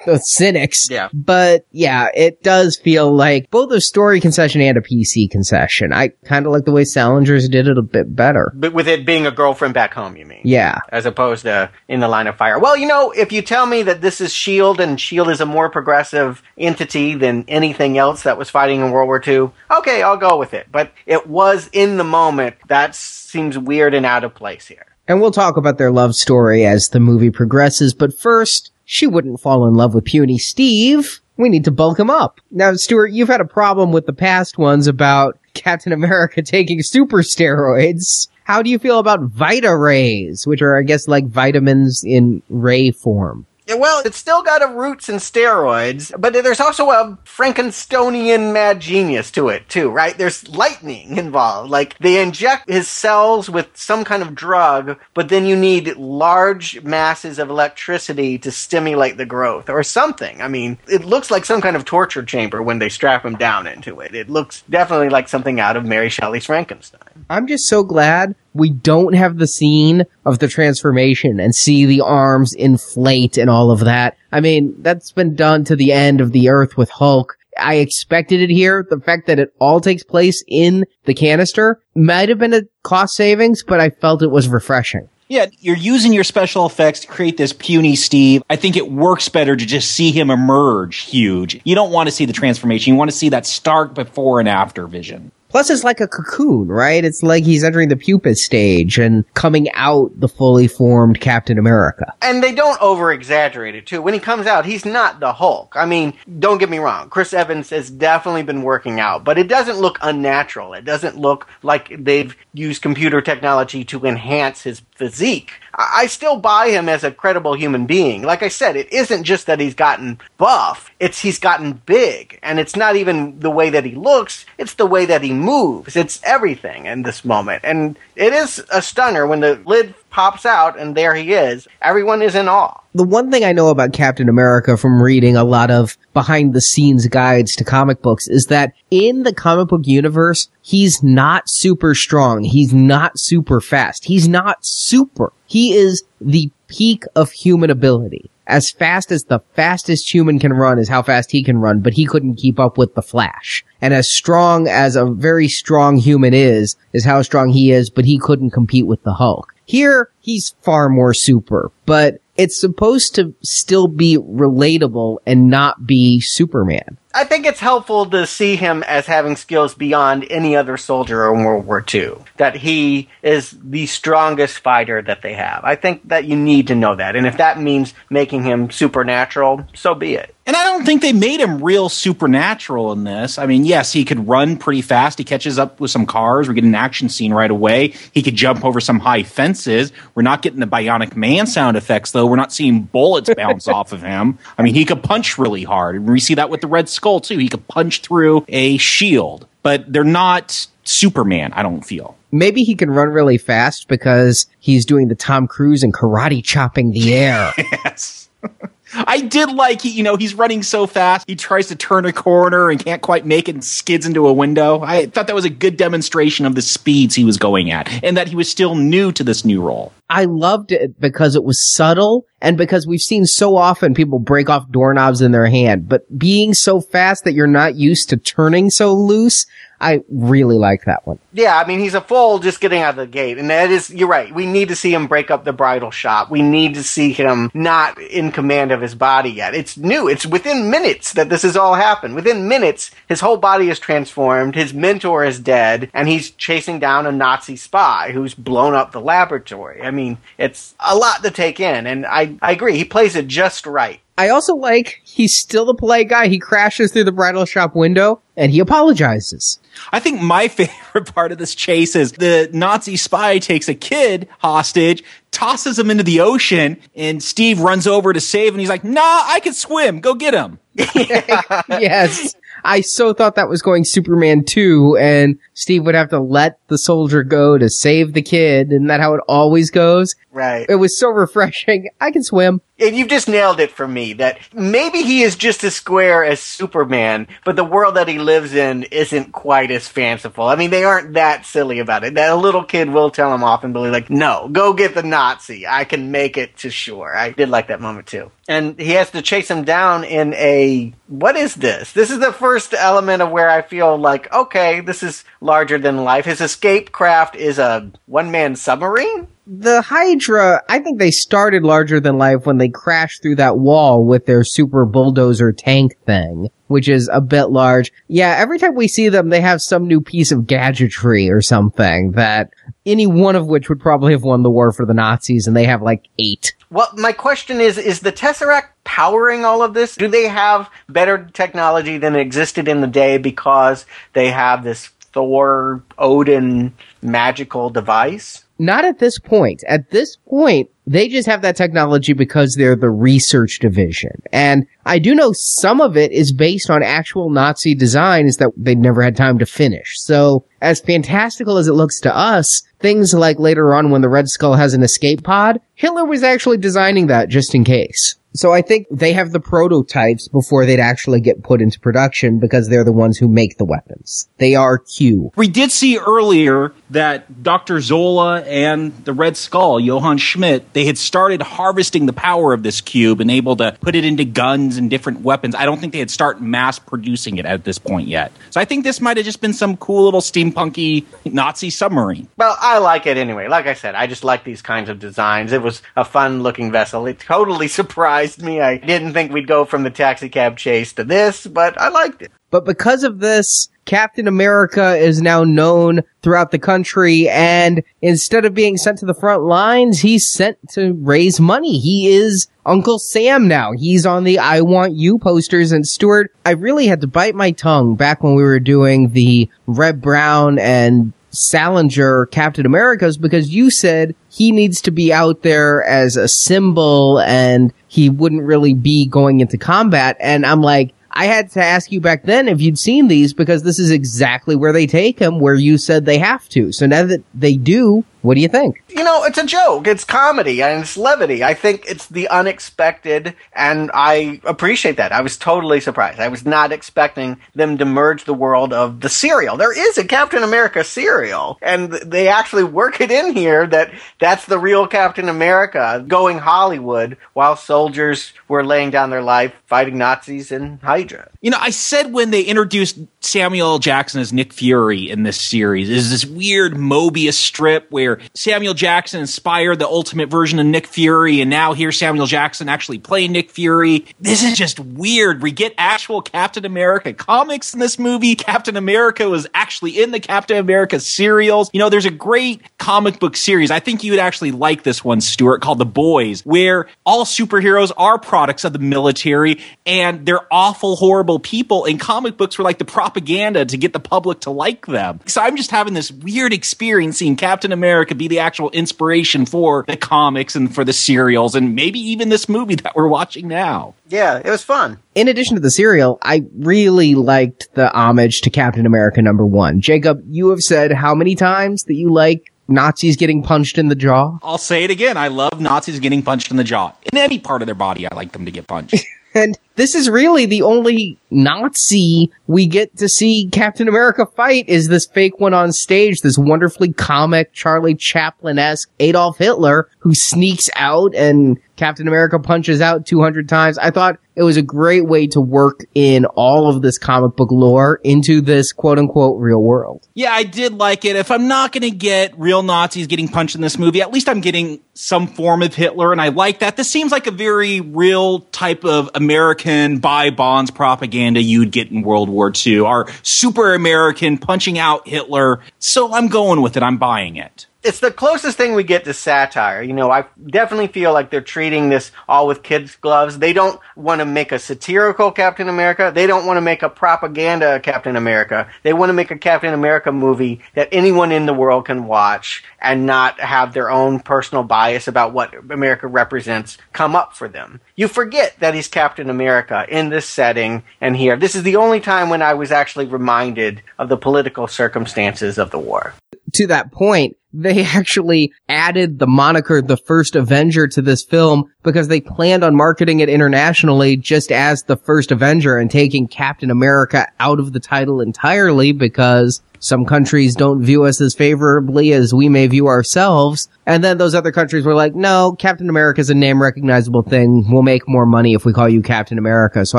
the cynics. Yeah. But yeah, it does feel like both a story concession and a PC concession. I kind of like the way Salinger's did it a bit better. But with it being a girlfriend back home, you mean? Yeah. As opposed to in the line of fire. Well, you know, if you tell me that this is S.H.I.E.L.D. and S.H.I.E.L.D. is a more progressive entity than anything else that was fighting in World War II, okay, I'll go with it. But it was in the moment. That seems weird and out of place here. And we'll talk about their love story as the movie progresses, but first, she wouldn't fall in love with puny Steve. We need to bulk him up. Now, Stuart, you've had a problem with the past ones about Captain America [LAUGHS] taking super steroids. How do you feel about Vita Rays, which are, I guess, like vitamins in ray form? Yeah, well, it's still got a roots in steroids, but there's also a Frankensteinian mad genius to it, too, right? There's lightning involved. Like, they inject his cells with some kind of drug, but then you need large masses of electricity to stimulate the growth or something. I mean, it looks like some kind of torture chamber when they strap him down into it. It looks definitely like something out of Mary Shelley's Frankenstein. I'm just so glad we don't have the scene of the transformation and see the arms inflate and all of that. I mean, that's been done to the end of the earth with Hulk. I expected it here. The fact that it all takes place in the canister might have been a cost savings, but I felt it was refreshing. Yeah, you're using your special effects to create this puny Steve. I think it works better to just see him emerge huge. You don't want to see the transformation. You want to see that stark before and after vision. Plus, it's like a cocoon, right? It's like he's entering the pupa stage and coming out the fully formed Captain America. And they don't over exaggerate it too. When he comes out, he's not the Hulk. I mean, don't get me wrong. Chris Evans has definitely been working out, but it doesn't look unnatural. It doesn't look like they've used computer technology to enhance his physique. I still buy him as a credible human being. Like I said, it isn't just that he's gotten buff, it's he's gotten big. And it's not even the way that he looks, it's the way that he moves. It's everything in this moment. And it is a stunner when the lid pops out and there he is. Everyone is in awe. The one thing I know about Captain America from reading a lot of behind the scenes guides to comic books is that in the comic book universe, he's not super strong. He's not super fast. He's not super. He is the peak of human ability. As fast as the fastest human can run is how fast he can run, but he couldn't keep up with the Flash. And as strong as a very strong human is, is how strong he is, but he couldn't compete with the Hulk. Here, he's far more super, but it's supposed to still be relatable and not be Superman. I think it's helpful to see him as having skills beyond any other soldier in World War II. That he is the strongest fighter that they have. I think that you need to know that. And if that means making him supernatural, so be it. And I don't think they made him real supernatural in this. I mean, yes, he could run pretty fast. He catches up with some cars. We get an action scene right away. He could jump over some high fences. We're not getting the Bionic Man sound effects, though. We're not seeing bullets bounce [LAUGHS] off of him. I mean, he could punch really hard. We see that with the Red Skull, too. He could punch through a shield. But they're not Superman, I don't feel. Maybe he can run really fast because he's doing the Tom Cruise and karate chopping the air. [LAUGHS] yes. [LAUGHS] I did like he, you know, he's running so fast. He tries to turn a corner and can't quite make it and skids into a window. I thought that was a good demonstration of the speeds he was going at and that he was still new to this new role. I loved it because it was subtle and because we've seen so often people break off doorknobs in their hand, but being so fast that you're not used to turning so loose, I really like that one. Yeah, I mean, he's a fool just getting out of the gate. And that is, you're right. We need to see him break up the bridal shop. We need to see him not in command of his body yet. It's new. It's within minutes that this has all happened. Within minutes, his whole body is transformed. His mentor is dead and he's chasing down a Nazi spy who's blown up the laboratory. I mean, it's a lot to take in. And I, I agree. He plays it just right. I also like he's still the polite guy. He crashes through the bridal shop window and he apologizes. I think my [LAUGHS] favorite part of this chase is the Nazi spy takes a kid hostage, tosses him into the ocean, and Steve runs over to save him. He's like, nah, I can swim. Go get him. [LAUGHS] yes. I so thought that was going Superman 2 and Steve would have to let the soldier go to save the kid. Isn't that how it always goes? Right. It was so refreshing. I can swim. And you've just nailed it for me that maybe he is just as square as Superman, but the world that he lives in isn't quite as fanciful. I mean, they aren't that silly about it. That a little kid will tell him off and be like, no, go get the Nazi. I can make it to shore. I did like that moment too. And he has to chase him down in a, what is this? This is the first element of where I feel like, okay, this is larger than life. His escape craft is a one man submarine? the Hydra, I think they started larger than life when they crashed through that wall with their super bulldozer tank thing, which is a bit large. Yeah, every time we see them, they have some new piece of gadgetry or something that any one of which would probably have won the war for the Nazis, and they have like eight. Well, my question is, is the Tesseract powering all of this? Do they have better technology than existed in the day because they have this Thor, Odin magical device? Not at this point. At this point, they just have that technology because they're the research division. And I do know some of it is based on actual Nazi designs that they never had time to finish. So as fantastical as it looks to us, things like later on when the Red Skull has an escape pod, Hitler was actually designing that just in case. So I think they have the prototypes before they'd actually get put into production because they're the ones who make the weapons. They are Q. We did see earlier that Dr. Zola and the Red Skull, Johann Schmidt, they had started harvesting the power of this cube and able to put it into guns and different weapons. I don't think they had started mass producing it at this point yet. So I think this might have just been some cool little steampunky Nazi submarine. Well, I like it anyway. Like I said, I just like these kinds of designs. It was a fun looking vessel. It totally [LAUGHS] surprised me. I didn't think we'd go from the taxi cab chase to this, but I liked it. But because of this, Captain America is now known throughout the country and instead of being sent to the front lines, he's sent to raise money. He is Uncle Sam now. He's on the I Want You posters and Stuart, I really had to bite my tongue back when we were doing the Reb Brown and Salinger Captain Americas because you said he needs to be out there as a symbol and he wouldn't really be going into combat. And I'm like, I had to ask you back then if you'd seen these because this is exactly where they take him, where you said they have to. So now that they do, what do you think? You know, it's a joke. It's comedy and it's levity. I think it's the unexpected, and I appreciate that. I was totally surprised. I was not expecting them to merge the world of the serial. There is a Captain America serial, and they actually work it in here that that's the real Captain America going Hollywood while soldiers were laying down their life fighting Nazis in and Hydra. You know, I said when they introduced Samuel. Jackson as Nick Fury in this series is this weird Mobius strip where Samuel Jackson inspired the ultimate version of Nick Fury, and now here's Samuel Jackson actually playing Nick Fury. This is just weird. We get actual Captain America comics in this movie. Captain America was actually in the Captain America serials. You know, there's a great comic book series. I think you would actually like this one, Stuart, called The Boys, where all superheroes are products of the military and they're awful, horrible people. And comic books were like the propaganda to get the public to like them. So I'm just having this weird experience seeing Captain America be the actual inspiration for the comics and for the serials and maybe even this movie that we're watching now. Yeah, it was fun. In addition to the serial, I really liked the homage to Captain America number one. Jacob, you have said how many times that you like Nazis getting punched in the jaw. I'll say it again. I love Nazis getting punched in the jaw. In any part of their body, I like them to get punched. [LAUGHS] And this is really the only Nazi we get to see Captain America fight is this fake one on stage, this wonderfully comic Charlie Chaplin-esque Adolf Hitler who sneaks out and Captain America punches out 200 times. I thought it was a great way to work in all of this comic book lore into this quote unquote real world. Yeah, I did like it. If I'm not going to get real Nazis getting punched in this movie, at least I'm getting some form of Hitler, and I like that. This seems like a very real type of American buy bonds propaganda you'd get in World War II. Our super American punching out Hitler. So I'm going with it. I'm buying it it's the closest thing we get to satire. You know, I definitely feel like they're treating this all with kids' gloves. They don't want to make a satirical Captain America. They don't want to make a propaganda Captain America. They want to make a Captain America movie that anyone in the world can watch and not have their own personal bias about what America represents come up for them. You forget that he's Captain America in this setting and here. This is the only time when I was actually reminded of the political circumstances of the war. To that point, they [LAUGHS] actually added the moniker the first Avenger to this film because they planned on marketing it internationally just as the first Avenger and taking Captain America out of the title entirely because some countries don't view us as favorably as we may view ourselves. And then those other countries were like, no, Captain America is a name recognizable thing. We'll make more money if we call you Captain America. So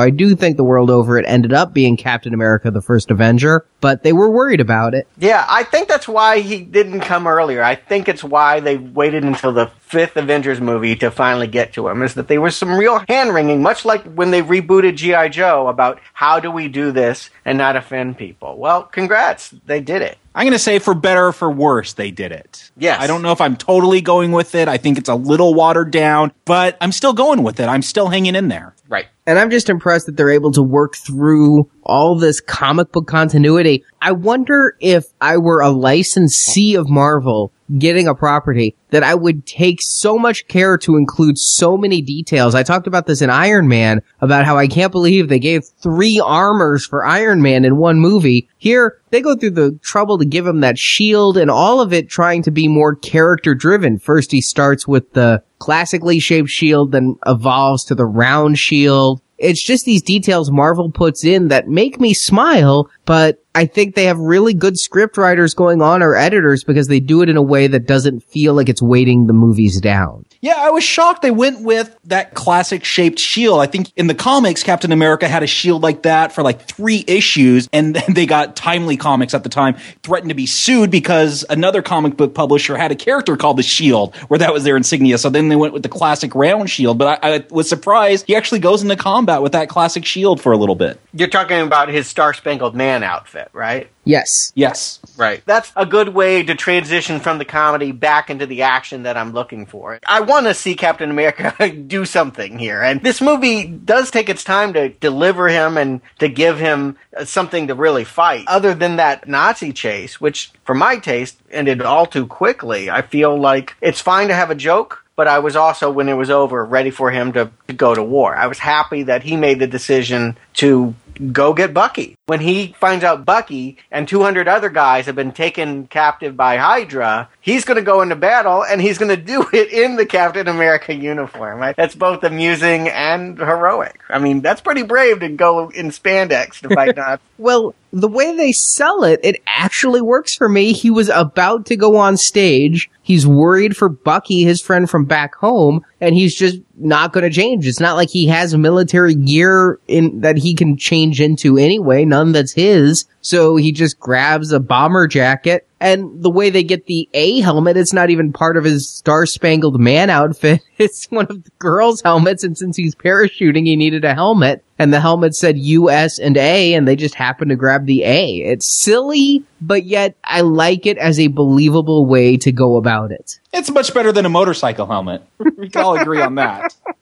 I do think the world over it ended up being Captain America, the first Avenger, but they were worried about it. Yeah, I think that's why he didn't come earlier. I think it's why they waited until the fifth Avengers movie to finally get to him is that there was some real hand wringing, much like when they rebooted G.I. Joe about how do we do this and not offend people. Well, congrats. They did it. I'm going to say for better or for worse, they did it. Yes. I don't know if I'm totally going with it. I think it's a little watered down, but I'm still going with it. I'm still hanging in there. Right. And I'm just impressed that they're able to work through all this comic book continuity. I wonder if I were a licensee of Marvel getting a property that I would take so much care to include so many details. I talked about this in Iron Man about how I can't believe they gave three armors for Iron Man in one movie. Here, they go through the trouble to give him that shield and all of it trying to be more character driven. First, he starts with the classically shaped shield, then evolves to the round shield. It's just these details Marvel puts in that make me smile, but I think they have really good script writers going on or editors because they do it in a way that doesn't feel like it's weighting the movies down. Yeah, I was shocked they went with that classic shaped shield. I think in the comics, Captain America had a shield like that for like three issues, and [LAUGHS] then they got Timely Comics at the time threatened to be sued because another comic book publisher had a character called the Shield, where that was their insignia. So then they went with the classic round shield. But I, I was surprised he actually goes into combat with that classic shield for a little bit. You're talking about his Star Spangled Man outfit, right? Yes. Yes. Right. That's a good way to transition from the comedy back into the action that I'm looking for. I want to see Captain America [LAUGHS] do something here. And this movie does take its time to deliver him and to give him uh, something to really fight. Other than that Nazi chase, which for my taste ended all too quickly, I feel like it's fine to have a joke but I was also, when it was over, ready for him to, to, go to war. I was happy that he made the decision to go get Bucky. When he finds out Bucky and 200 other guys have been taken captive by Hydra, he's going to go into battle and he's going to do [LAUGHS] it in the Captain America uniform. Right? That's both amusing and heroic. I mean, that's pretty brave to go in spandex to fight [LAUGHS] Nazis. well, the way they sell it, it actually works for me. He was about to go on stage. He's worried for Bucky, his friend from back home, and he's just not going to change. It's not like he has military gear in that he can change into anyway, none that's his. So he just grabs a bomber jacket and the way they get the A helmet, it's not even part of his Star Spangled Man outfit. [LAUGHS] It's one of the girls' helmets. And since he's parachuting, he needed a helmet. And the helmet said US and A, and they just happened to grab the A. It's silly, but yet I like it as a believable way to go about it. It's much better than a motorcycle helmet. We can all agree on that. [LAUGHS]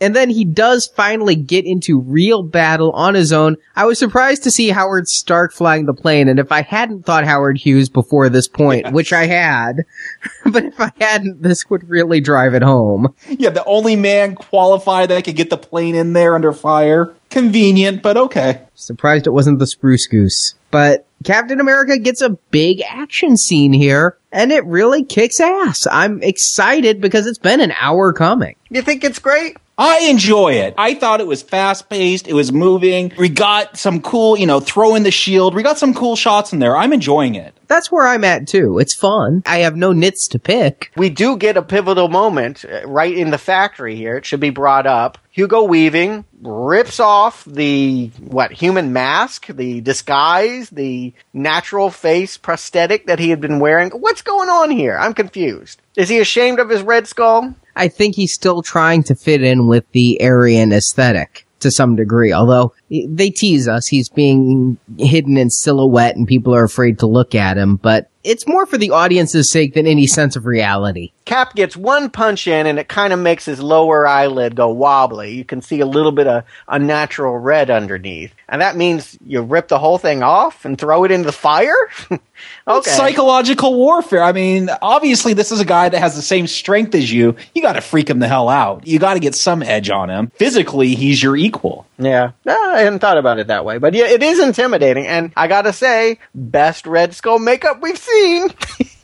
And then he does finally get into real battle on his own. I was surprised to see Howard Stark flying the plane, and if I hadn't thought Howard Hughes before this point, yes. which I had, [LAUGHS] but if I hadn't, this would really drive it home. Yeah, the only man qualified that could get the plane in there under fire. Convenient, but okay. Surprised it wasn't the spruce goose. But Captain America gets a big action scene here, and it really kicks ass. I'm excited because it's been an hour coming. You think it's great? I enjoy it. I thought it was fast paced. It was moving. We got some cool, you know, throw in the shield. We got some cool shots in there. I'm enjoying it. That's where I'm at too. It's fun. I have no nits to pick. We do get a pivotal moment uh, right in the factory here. It should be brought up. Hugo Weaving rips off the what human mask, the disguise, the natural face prosthetic that he had been wearing. What's going on here? I'm confused. Is he ashamed of his red skull? I think he's still trying to fit in with the Aryan aesthetic to some degree, although they tease us. He's being hidden in silhouette and people are afraid to look at him, but it's more for the audience's sake than any sense of reality. Cap gets one punch in and it kind of makes his lower eyelid go wobbly. You can see a little bit of unnatural red underneath. And that means you rip the whole thing off and throw it into the fire? [LAUGHS] okay. It's psychological warfare. I mean, obviously this is a guy that has the same strength as you. You got to freak him the hell out. You got to get some edge on him. Physically, he's your equal. Yeah. No, I hadn't thought about it that way. But yeah, it is intimidating. And I got to say, best Red Skull makeup we've seen.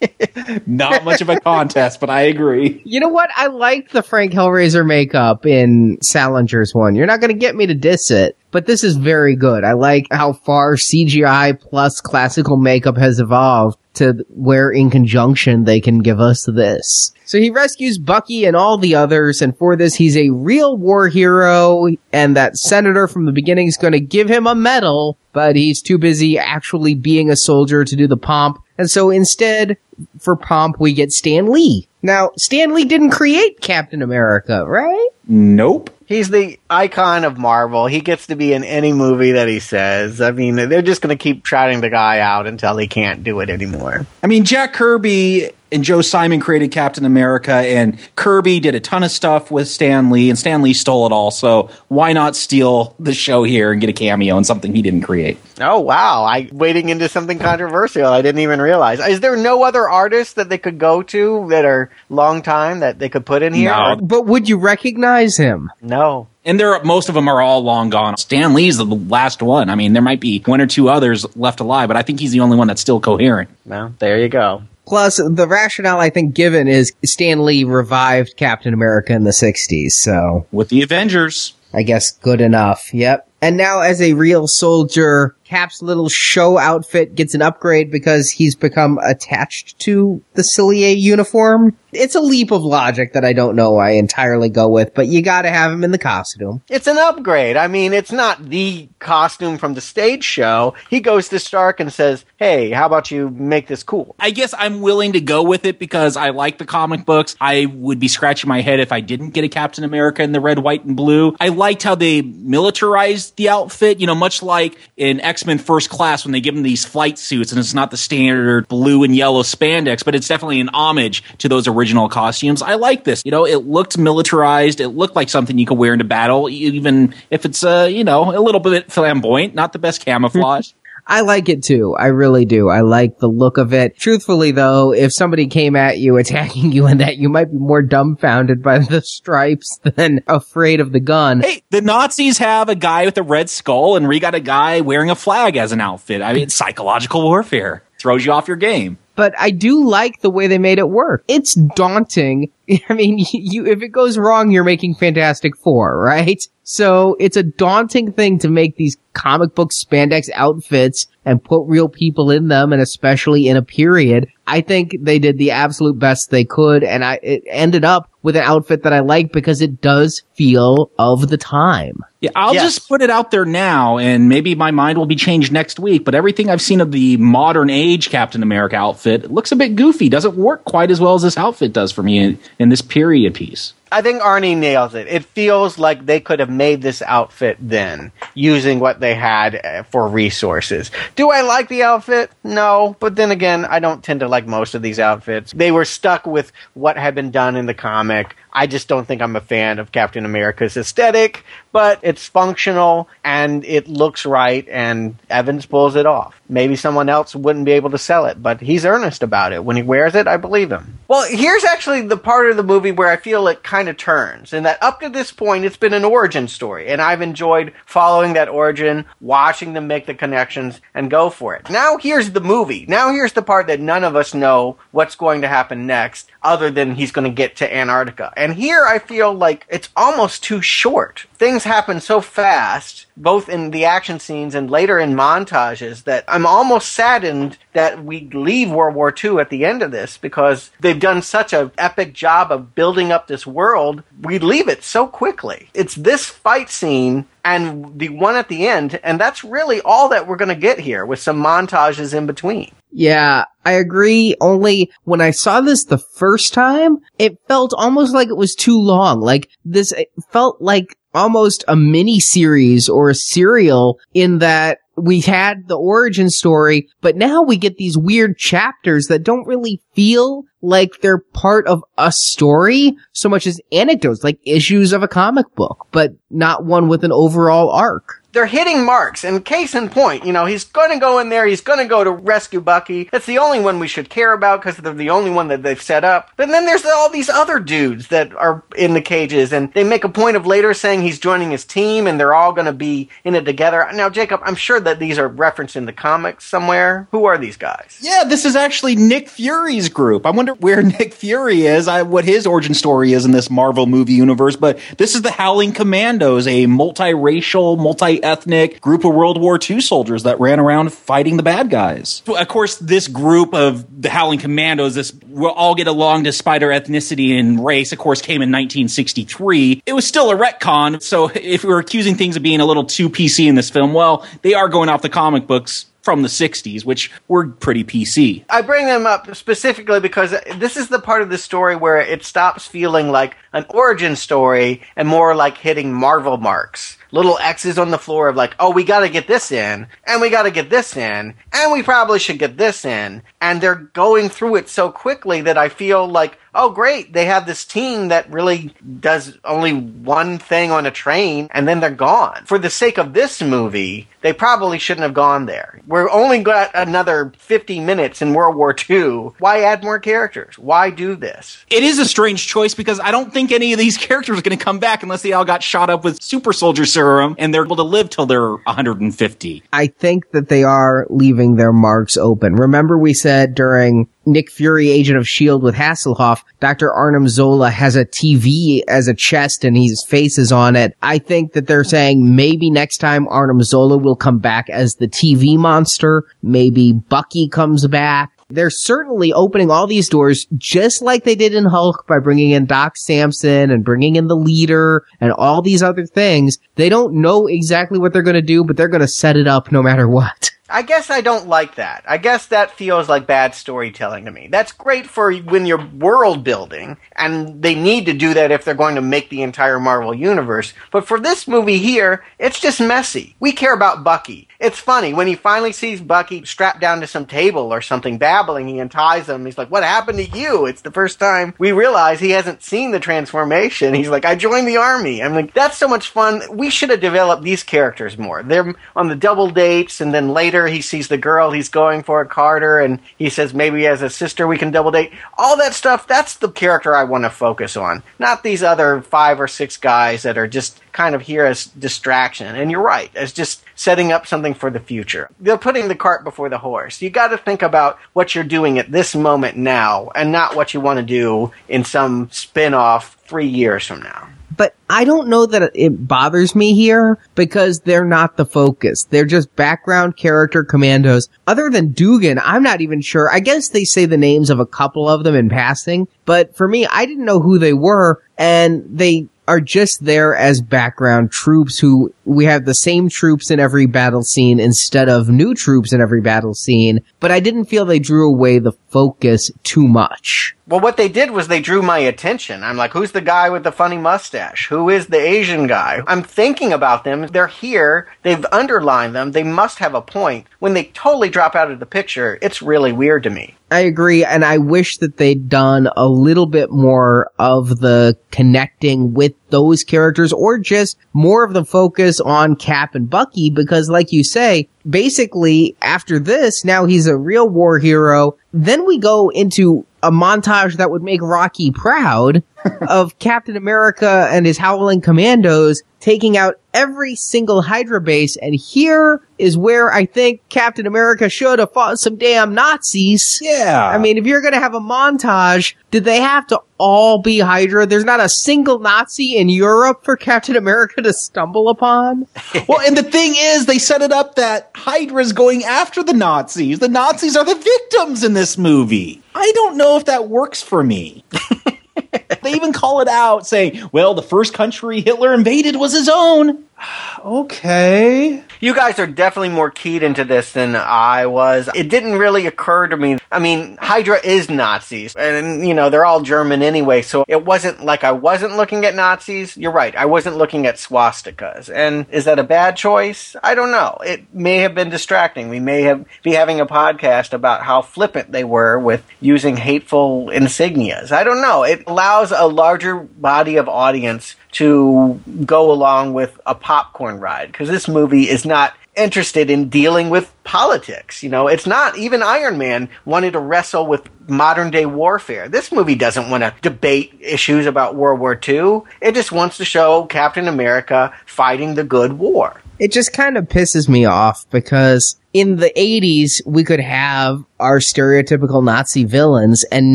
[LAUGHS] Not much of a contest, but I agree. You know what? I like the Frank Hellraiser makeup in Salinger's one. You're not going to get me to diss it, but this is very good. I like how far CGI plus classical makeup has evolved to where in conjunction they can give us this. So he rescues Bucky and all the others, and for this he's a real war hero, and that senator from the beginning is going to give him a medal, but he's too busy actually being a soldier to do the pomp. And so instead, for pomp, we get Stan Lee. Now, Stan Lee didn't create Captain America, right? Nope. He's the icon of Marvel. He gets to be in any movie that he says. I mean, they're just going to keep trotting the guy out until he can't do it anymore. I mean, Jack Kirby and Joe Simon created Captain America, and Kirby did a ton of stuff with Stan Lee, and Stan Lee stole it all. So why not steal the show here and get a cameo in something he didn't create? Oh wow! I wading into something controversial. I didn't even realize. Is there no other artists that they could go to that are long time that they could put in here? No. But would you recognize him? No. And there, most of them are all long gone. Stan Lee's the last one. I mean, there might be one or two others left alive, but I think he's the only one that's still coherent. Well, there you go. Plus, the rationale I think given is Stan Lee revived Captain America in the 60s, so. With the Avengers. I guess good enough. Yep. And now as a real soldier, Cap's little show outfit gets an upgrade because he's become attached to the Cillier uniform. It's a leap of logic that I don't know I entirely go with, but you gotta have him in the costume. It's an upgrade. I mean, it's not the costume from the stage show. He goes to Stark and says, Hey, how about you make this cool? I guess I'm willing to go with it because I like the comic books. I would be scratching my head if I didn't get a Captain America in the red, white, and blue. I liked how they militarized the outfit, you know, much like in X Men First Class when they give them these flight suits and it's not the standard blue and yellow spandex, but it's definitely an homage to those original costumes. I like this. You know, it looked militarized. It looked like something you could wear into battle, even if it's, uh, you know, a little bit flamboyant, not the best camouflage. [LAUGHS] I like it too. I really do. I like the look of it. Truthfully though, if somebody came at you [LAUGHS] attacking you in that, you might be more dumbfounded by the stripes than afraid of the gun. Hey, the Nazis have a guy with a red skull and we got a guy wearing a flag as an outfit. I mean, it's psychological warfare. Throws you off your game but I do like the way they made it work. It's daunting. [LAUGHS] I mean, you, if it goes wrong, you're making Fantastic Four, right? So it's a daunting thing to make these comic book spandex outfits and put real people in them and especially in a period. I think they did the absolute best they could and I, it ended up with an outfit that I like because it does feel of the time. Yeah, I'll yes. just put it out there now, and maybe my mind will be changed next week. But everything I've seen of the modern age Captain America outfit looks a bit goofy. Doesn't work quite as well as this outfit does for me in, this period piece. I think Arnie nails it. It feels like they could have made this outfit then using what they had uh, for resources. Do I like the outfit? No, but then again, I don't tend to like most of these outfits. They were stuck with what had been done in the comic. I just don't think I'm a fan of Captain America's aesthetic, but it's functional and it looks right and Evans pulls it off. Maybe someone else wouldn't be able to sell it, but he's earnest about it. When he wears it, I believe him. Well, here's actually the part of the movie where I feel it kind of turns, and that up to this point, it's been an origin story, and I've enjoyed following that origin, watching them make the connections, and go for it. Now here's the movie. Now here's the part that none of us know what's going to happen next, other than he's going to get to Antarctica. And here I feel like it's almost too short. Things happen so fast, both in the action scenes and later in montages, that I'm almost saddened that we leave World War II at the end of this because they've done such an epic job of building up this world. We leave it so quickly. It's this fight scene and the one at the end, and that's really all that we're going to get here with some montages in between. Yeah, I agree. Only when I saw this the first time, it felt almost like it was too long. Like this, felt like almost a mini series or a serial in that we had the origin story, but now we get these weird chapters that don't really feel like they're part of a story so much as anecdotes, like issues of a comic book, but not one with an overall arc they're hitting marks. And case in point, you know, he's going to go in there. He's going to go to rescue Bucky. That's the only one we should care about because they're the only one that they've set up. But then there's all these other dudes that are in the cages, and they make a point of later saying he's joining his team, and they're all going to be in it together. Now, Jacob, I'm sure that these are referenced in the comics somewhere. Who are these guys? Yeah, this is actually Nick Fury's group. I wonder where [LAUGHS] Nick Fury is, I, what his origin story is in this Marvel movie universe. But this is the Howling Commandos, a multiracial, multi ethnic group of World War II soldiers that ran around fighting the bad guys. Of course, this group of the Howling Commandos, this will all get along despite our ethnicity and race, of course, came in 1963. It was still a retcon, so if we were accusing things of being a little too PC in this film, well, they are going off the comic books from the 60s, which were pretty PC. I bring them up specifically because this is the part of the story where it stops feeling like an origin story and more like hitting Marvel marks little X's on the floor of like, oh, we got to get this in, and we got to get this in, and we probably should get this in. And they're going through it so quickly that I feel like, oh, great, they have this team that really does only one thing on a train, and then they're gone. For the sake of this movie, they probably shouldn't have gone there. We're only got another 50 minutes in World War II. Why add more characters? Why do this? It is a strange choice because I don't think any of these [LAUGHS] characters are going to come back unless they all got shot up with super soldier serum and they're able to live till they're 150. I think that they are leaving their marks open. Remember we said during Nick Fury, Agent of S.H.I.E.L.D. with Hasselhoff, Dr. Arnim Zola has a TV as a chest and his face is on it. I think that they're saying maybe next time Arnim Zola will come back as the TV monster. Maybe Bucky comes back. They're certainly opening all these doors just like they did in Hulk by bringing in Doc Samson and bringing in the leader and all these other things. They don't know exactly what they're going to do, but they're going to set it up no matter what. [LAUGHS] I guess I don't like that. I guess that feels like bad storytelling to me. That's great for when you're world building, and they need to do that if they're going to make the entire Marvel universe. But for this movie here, it's just messy. We care about Bucky. It's funny when he finally sees Bucky strapped down to some table or something babbling, he unties him. He's like, "What happened to you?" It's the first time we realize he hasn't seen the transformation. He's like, "I joined the army." I'm like, "That's so much fun." We should have developed these characters more. They're on the double dates, and then later later he sees the girl he's going for, Carter, and he says maybe as a sister we can double date. All that stuff, that's the character I want to focus on. Not these other five or six guys that are just kind of here as distraction. And you're right, as just setting up something for the future. They're putting the cart before the horse. You got to think about what you're doing at this moment now and not what you want to do in some spin off three years from now but I don't know that it bothers me here because they're not the focus. They're just background character commandos. Other than Dugan, I'm not even sure. I guess they say the names of a couple of them in passing, but for me, I didn't know who they were and they are just there as background troops who we have the same troops in every battle scene instead of new troops in every battle scene, but I didn't feel they drew away the focus too much. Well, what they did was they drew my attention. I'm like, who's the guy with the funny mustache? Who is the Asian guy? I'm thinking about them. They're here. They've underlined them. They must have a point. When they totally drop out of the picture, it's really weird to me. I agree, and I wish that they'd done a little bit more of the connecting with those characters or just more of the focus on Cap and Bucky because like you say, basically after this, now he's a real war hero. Then we go into a montage that would make Rocky proud of Captain America and his Howling Commandos taking out every single Hydra base. And here is where I think Captain America should have fought some damn Nazis. Yeah. I mean, if you're going to have a montage, did they have to all be Hydra? There's not a single Nazi in Europe for Captain America to stumble upon. [LAUGHS] well, and the thing is, they set it up that Hydra's going after the Nazis. The Nazis are the victims in this movie. I don't know if that works for me. [LAUGHS] [LAUGHS] they even call it out saying, well, the first country Hitler invaded was his own. [SIGHS] okay. You guys are definitely more keyed into this than I was. It didn't really occur to me. I mean, Hydra is Nazis, and, you know, they're all German anyway, so it wasn't like I wasn't looking at Nazis. You're right, I wasn't looking at swastikas. And is that a bad choice? I don't know. It may have been distracting. We may have be having a podcast about how flippant they were with using hateful insignias. I don't know. It allows a larger body of audience to go along with a popcorn ride because this movie is not interested in dealing with politics. You know, it's not even Iron Man wanted to wrestle with modern day warfare. This movie doesn't want to debate issues about World War II. It just wants to show Captain America fighting the good war. It just kind of pisses me off because in the 80s, we could have our stereotypical Nazi villains, and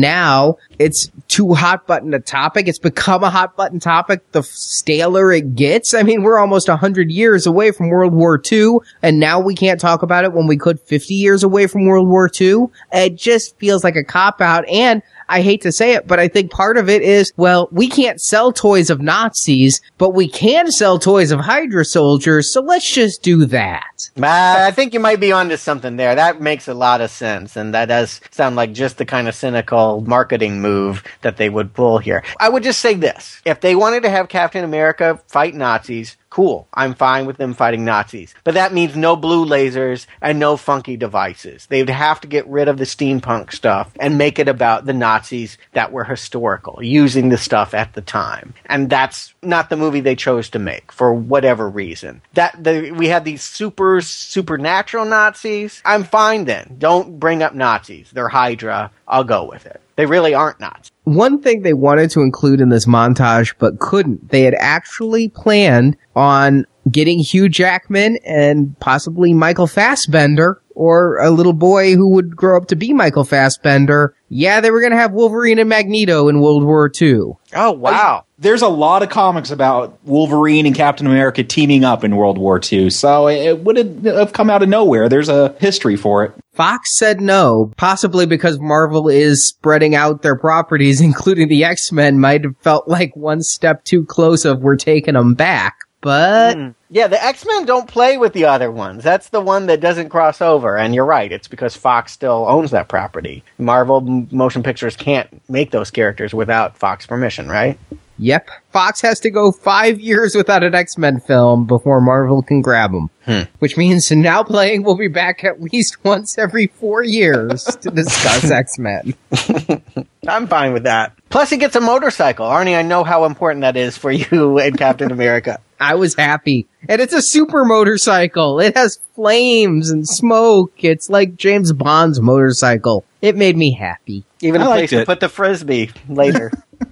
now it's too hot button a topic. It's become a hot button topic the staler it gets. I mean, we're almost 100 years away from World War II, and now we can't talk about it when we could 50 years away from World War II. It just feels like a cop out, and I hate to say it, but I think part of it is, well, we can't sell toys of Nazis, but we can sell toys of Hydra soldiers, so let's just do that. I think you might be onto something there. That makes a lot of sense, and that does sound like just the kind of cynical marketing move that they would pull here. I would just say this. If they wanted to have Captain America fight Nazis, Cool. I'm fine with them fighting Nazis. But that means no blue lasers and no funky devices. They would have to get rid of the steampunk stuff and make it about the Nazis that were historical, using the stuff at the time. And that's not the movie they chose to make for whatever reason. That the, we had these super supernatural Nazis. I'm fine then. Don't bring up Nazis. They're Hydra. I'll go with it. They really aren't Nazis. One thing they wanted to include in this montage but couldn't, they had actually planned on getting Hugh Jackman and possibly Michael Fassbender or a little boy who would grow up to be Michael Fassbender. Yeah, they were going to have Wolverine and Magneto in World War II. Oh, wow. There's a lot of comics about Wolverine and Captain America teaming up in World War II, so it wouldn't have come out of nowhere. There's a history for it. Fox said no, possibly because Marvel is spreading out their properties, [LAUGHS] including the X-Men might have felt like one step too close of we're taking them back. But mm. yeah, the X Men don't play with the other ones. That's the one that doesn't cross over. And you're right; it's because Fox still owns that property. Marvel Motion Pictures can't make those characters without Fox permission, right? Yep. Fox has to go five years without an X-Men film before Marvel can grab them. Hmm. Which means [LAUGHS] now playing will be back at least once every four years to [LAUGHS] discuss X-Men. [LAUGHS] I'm fine with that. Plus he gets a motorcycle. Arnie, I know how important that is for you and Captain America. I was happy. And it's a super motorcycle. It has flames and smoke. It's like James Bond's motorcycle. It made me happy. Even a place to put the frisbee later. [LAUGHS]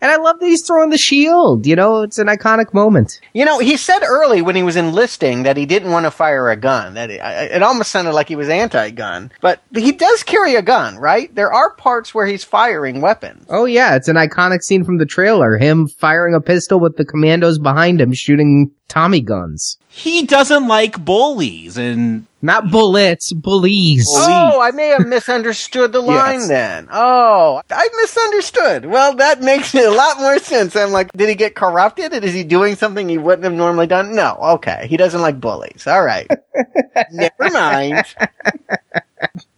And I love that he's throwing the shield. You know, it's an iconic moment. You know, he said early when he was enlisting that he didn't want to fire a gun. That it, it almost sounded like he was anti-gun. But he does carry a gun, right? There are parts where he's firing weapons. Oh yeah, it's an iconic scene from the trailer. Him firing a pistol with the commandos behind him shooting Tommy guns. He doesn't like bullies and not bullets, bullies. Oh, I may have misunderstood the [LAUGHS] line Yes. then. Oh, I misunderstood. Well, that makes a lot more sense. I'm like, did he get corrupted? Is he doing something he wouldn't have normally done? No. Okay. He doesn't like bullies. All right. [LAUGHS] Never mind.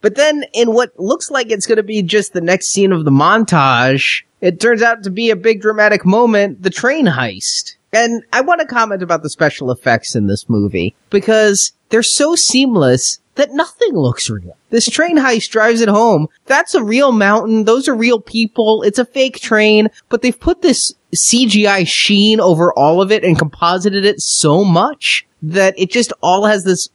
But then in what looks like it's going to be just the next scene of the montage, it turns out to be a big dramatic moment, the train heist. And I want to comment about the special effects in this movie because they're so seamless that nothing looks real. This train heist drives it home. That's a real mountain. Those are real people. It's a fake train, but they've put this CGI sheen over all of it and composited it so much that it just all has this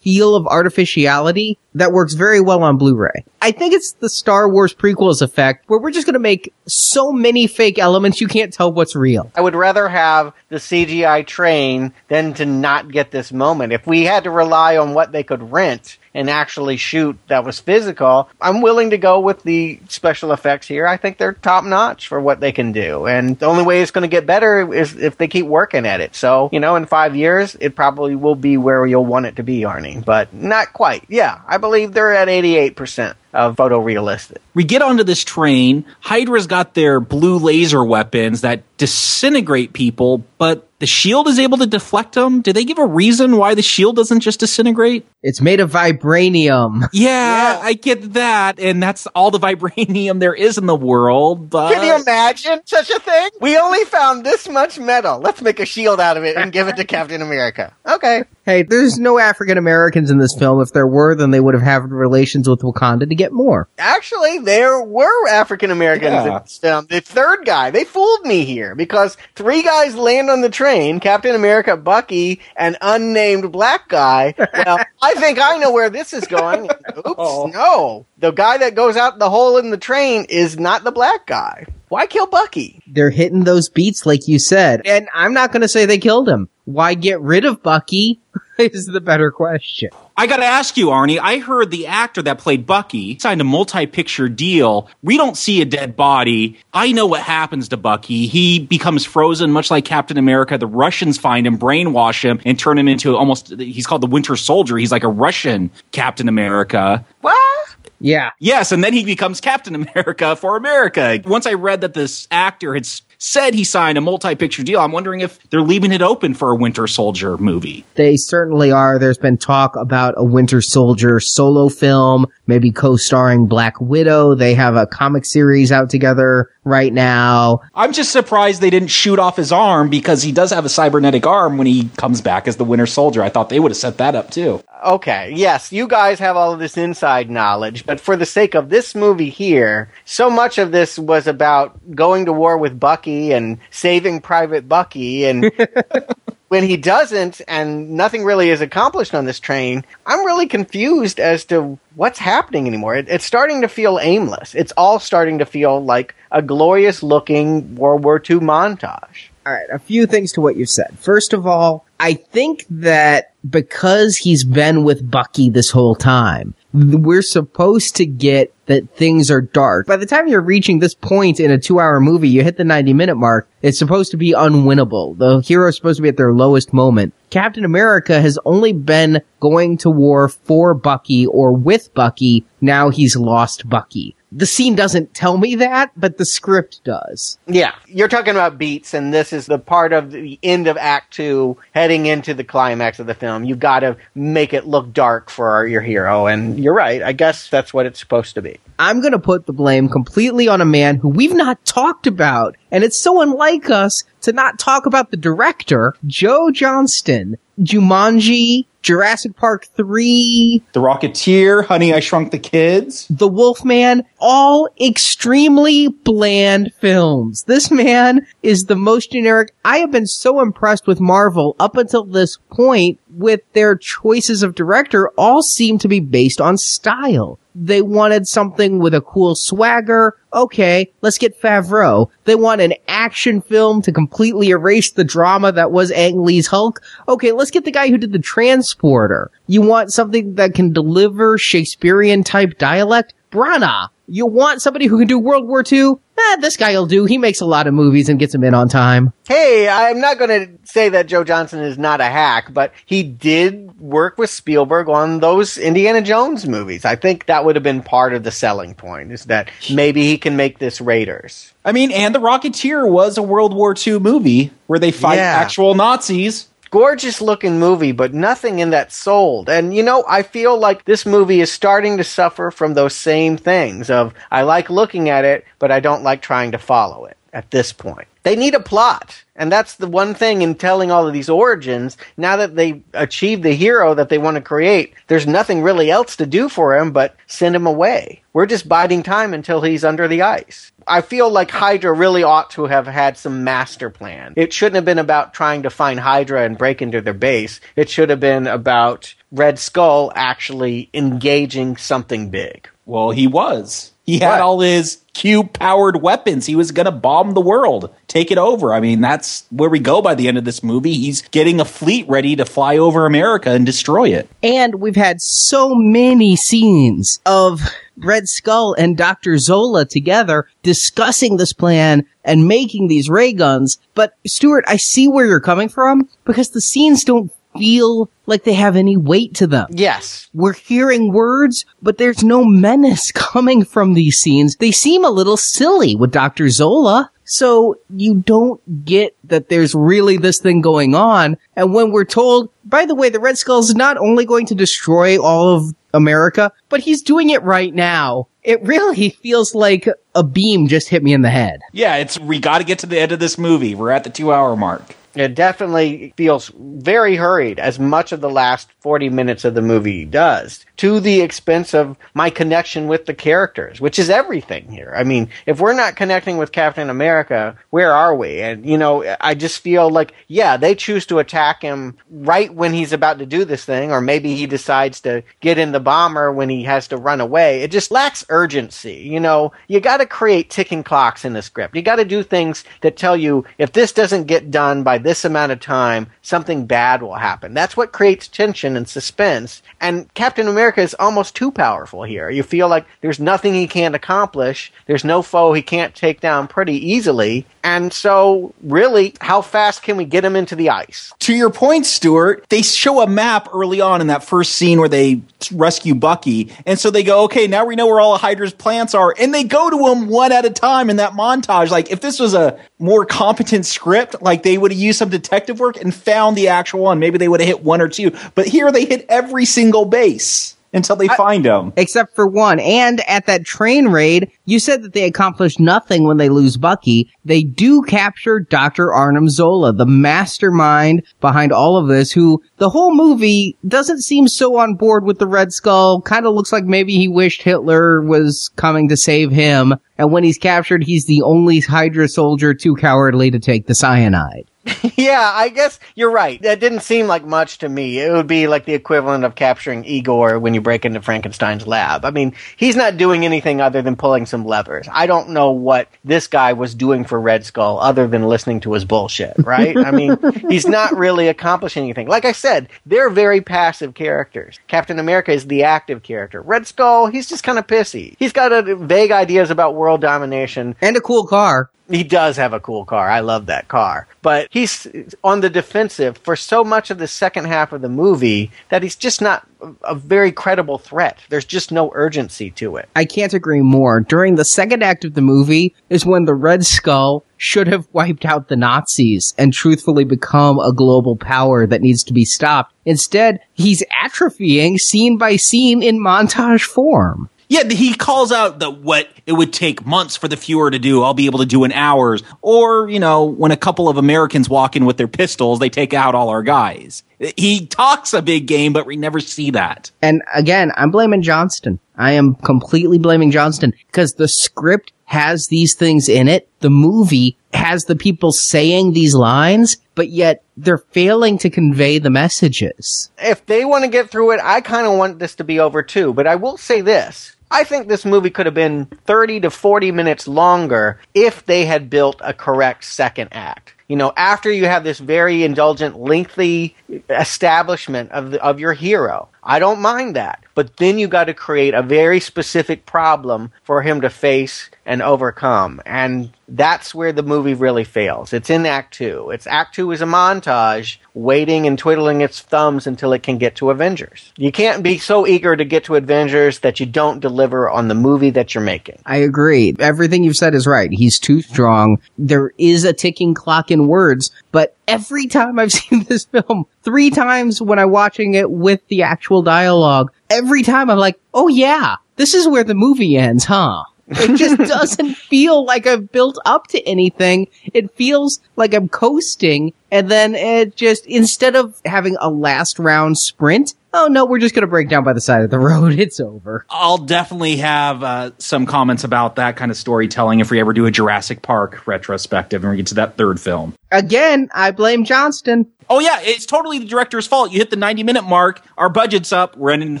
feel of artificiality that works very well on Blu-ray. I think it's the Star Wars prequels effect where we're just going to make so many fake elements you can't tell what's real. I would rather have the CGI train than to not get this moment. If we had to rely on what they could rent and actually shoot that was physical, I'm willing to go with the special effects here. I think they're top notch for what they can do. And the only way it's going to get better is if they keep working at it. So, you know, in five years, it probably will be where you'll want it to be, Arnie, but not quite. Yeah, I believe they're at 88% of photorealistic. We get onto this train. Hydra's got their blue laser weapons that disintegrate people, but the shield is able to deflect them. Do they give a reason why the shield doesn't just disintegrate? It's made of vibranium. [LAUGHS] Yeah, I get that, and that's all the vibranium there is in the world. But Can you imagine such a thing? We only found this much metal. Let's make a shield out of it and give it to [LAUGHS] Captain America. Okay. Hey, there's no African Americans in this film. If there were, then they would have had relations with Wakanda to get more. Actually, there were African Americans Yeah. in this film. The third guy, they fooled me here because three guys land on the train Captain America, Bucky, an unnamed black guy. Well, [LAUGHS] I think I know where this is going. Oops, oh. no. The guy that goes out the hole in the train is not the black guy. Why kill Bucky? They're hitting those beats, like you said. And I'm not going to say they killed him. Why get rid of Bucky [LAUGHS] is the better question. I gotta ask you, Arnie, I heard the actor that played Bucky signed a multi-picture deal. We don't see a dead body. I know what happens to Bucky. He becomes frozen, much like Captain America. The Russians find him, brainwash him, and turn him into almost, he's called the Winter Soldier. He's like a Russian Captain America. What? Yeah. Yes, and then he becomes Captain America for America. Once I read that this actor had s- said he signed a multi-picture deal, I'm wondering if they're leaving it open for a Winter Soldier movie. They certainly are. There's been talk about a Winter Soldier solo film, maybe co-starring Black Widow. They have a comic series out together right now. I'm just surprised they didn't shoot off his arm because he does have a cybernetic arm when he comes back as the Winter Soldier. I thought they would have set that up too. Okay, yes, you guys have all of this inside knowledge, but for the sake of this movie here, so much of this was about going to war with Bucky and saving Private Bucky, and [LAUGHS] when he doesn't and nothing really is accomplished on this train, I'm really confused as to what's happening anymore. It, it's starting to feel aimless. It's all starting to feel like a glorious looking World War II montage. All right, a few things to what you said. First of all, I think that because he's been with Bucky this whole time, we're supposed to get that things are dark. By the time you're reaching this point in a two hour movie, you hit the 90 minute mark, it's supposed to be unwinnable. The hero's supposed to be at their lowest moment. Captain America has only been going to war for Bucky or with Bucky. Now he's lost Bucky. The scene doesn't tell me that, but the script does. Yeah, you're talking about beats, and this is the part of the end of Act Two, heading into the climax of the film. You've got to make it look dark for your hero, and you're right. I guess that's what it's supposed to be. I'm going to put the blame completely on a man who we've not talked about. And it's so unlike us to not talk about the director, Joe Johnston, Jumanji, Jurassic Park 3, The Rocketeer, Honey, I Shrunk the Kids. The Wolfman, all extremely bland films. This man is the most generic. I have been so impressed with Marvel up until this point with their choices of director all seem to be based on style. They wanted something with a cool swagger. Okay, let's get Favreau. They want an action film to completely erase the drama that was Ang Lee's Hulk. Okay, let's get the guy who did the transporter. You want something that can deliver Shakespearean type dialect? Branagh. You want somebody who can do World War II? Eh, this guy'll do. He makes a lot of movies and gets them in on time. Hey, I'm not going to say that Joe Johnston is not a hack, but he did work with Spielberg on those Indiana Jones movies. I think that would have been part of the selling point, is that maybe he can make this Raiders. I mean, and The Rocketeer was a World War II movie where they fight Yeah. actual Nazis. Gorgeous looking movie, but nothing in that sold. And you know, I feel like this movie is starting to suffer from those same things of I like looking at it, but I don't like trying to follow it. at this point. They need a plot. And that's the one thing in telling all of these origins. Now that they achieved the hero that they want to create, there's nothing really else to do for him but send him away. We're just biding time until he's under the ice. I feel like Hydra really ought to have had some master plan. It shouldn't have been about trying to find Hydra and break into their base. It should have been about Red Skull actually engaging something big. Well, he was. He had all his cube powered weapons. He was going to bomb the world, take it over. I mean, that's where we go by the end of this movie. He's getting a fleet ready to fly over America and destroy it. And we've had so many scenes of Red Skull and Dr. Zola together discussing this plan and making these ray guns. But Stuart, I see where you're coming from because the scenes don't feel like they have any weight to them. Yes. We're hearing words, but there's no menace [LAUGHS] coming from these scenes. They seem a little silly with Dr. Zola. So you don't get that there's really this thing going on. And when we're told, by the way, the Red Skull's not only going to destroy all of America, but he's doing it right now. It really [LAUGHS] feels like a beam just hit me in the head. Yeah, it's we got to get to the end of this movie. We're at the 2-hour mark. It definitely feels very hurried, as much of the last 40 minutes of the movie does, to the expense of my connection with the characters, which is everything here. I mean, if we're not connecting with Captain America, where are we? And, you know, I just feel like, yeah, they choose to attack him right when he's about to do this thing, or maybe he decides to get in the bomber when he has to run away. It just lacks urgency. You know, you got to create ticking clocks in the script. You got to do things that tell you if this doesn't get done by this amount of time, something bad will happen. That's what creates tension and suspense. And Captain America is almost too powerful here. You feel like there's nothing he can't accomplish. There's no foe he can't take down pretty easily. And so, really, how fast can we get him into the ice? To your point, Stuart, they show a map early on in that first scene where they rescue Bucky. And so they go, okay, now we know where all of Hydra's plants are. And they go to him one at a time in that montage. Like, if this was a more competent script, like they would have used some detective work and found the actual one. Maybe they would have hit one or two. But here they hit every single base until they find him. Except for one. And at that train raid, you said that they accomplished nothing when they lose Bucky. They do capture Dr. Arnim Zola, the mastermind behind all of this, who the whole movie doesn't seem so on board with the Red Skull. Kind of looks like maybe he wished Hitler was coming to save him. And when he's captured, he's the only Hydra soldier too cowardly to take the cyanide. [LAUGHS] yeah, I guess you're right. That didn't seem like much to me. It would be like the equivalent of capturing Igor when you break into Frankenstein's lab. I mean, he's not doing anything other than pulling some levers. I don't know what this guy was doing for Red Skull other than listening to his bullshit, right? I mean, [LAUGHS] he's not really accomplishing anything. Like I said, they're very passive characters. Captain America is the active character. Red Skull, he's just kind of pissy. He's got a, vague ideas about world domination. And a cool car. He does have a cool car. I love that car. But he's on the defensive for so much of the second half of the movie that he's just not a very credible threat. There's just no urgency to it. I can't agree more. During the second act of the movie is when the Red Skull should have wiped out the Nazis and truthfully become a global power that needs to be stopped. Instead, he's atrophying scene by scene in montage form. Yeah, he calls out that what it would take months for the Fuhrer to do, I'll be able to do in hours. Or, you know, when a couple of Americans walk in with their pistols, they take out all our guys. He talks a big game, but we never see that. And again, I'm blaming Johnston. I am completely blaming Johnston because the script has these things in it. The movie has the people saying these lines, but yet they're failing to convey the messages. If they want to get through it, I kind of want this to be over too. But I will say this. I think this movie could have been 30 to 40 minutes longer if they had built a correct second act. You know, after you have this very indulgent, lengthy establishment of the, of your hero, I don't mind that. But then you got to create a very specific problem for him to face and overcome. And that's where the movie really fails. It's in Act Two. It's Act Two is a montage waiting and twiddling its thumbs until it can get to Avengers. You can't be so eager to get to Avengers that you don't deliver on the movie that you're making. I agree. Everything you've said is right. He's too strong. There is a ticking clock in words, but every time I've [LAUGHS] seen this film, three times when I'm watching it with the actual dialogue, every time I'm like, oh yeah, this is where the movie ends, huh? It just [LAUGHS] doesn't feel like I've built up to anything. It feels like I'm coasting and then it just, instead of having a last round sprint, oh no, we're just going to break down by the side of the [LAUGHS] road. It's over. I'll definitely have uh, some comments about that kind of storytelling if we ever do a Jurassic Park retrospective and we get to that third film. Again, I blame Johnston. Oh yeah, it's totally the director's fault. You hit the 90 minute mark, our budget's up, we're ending the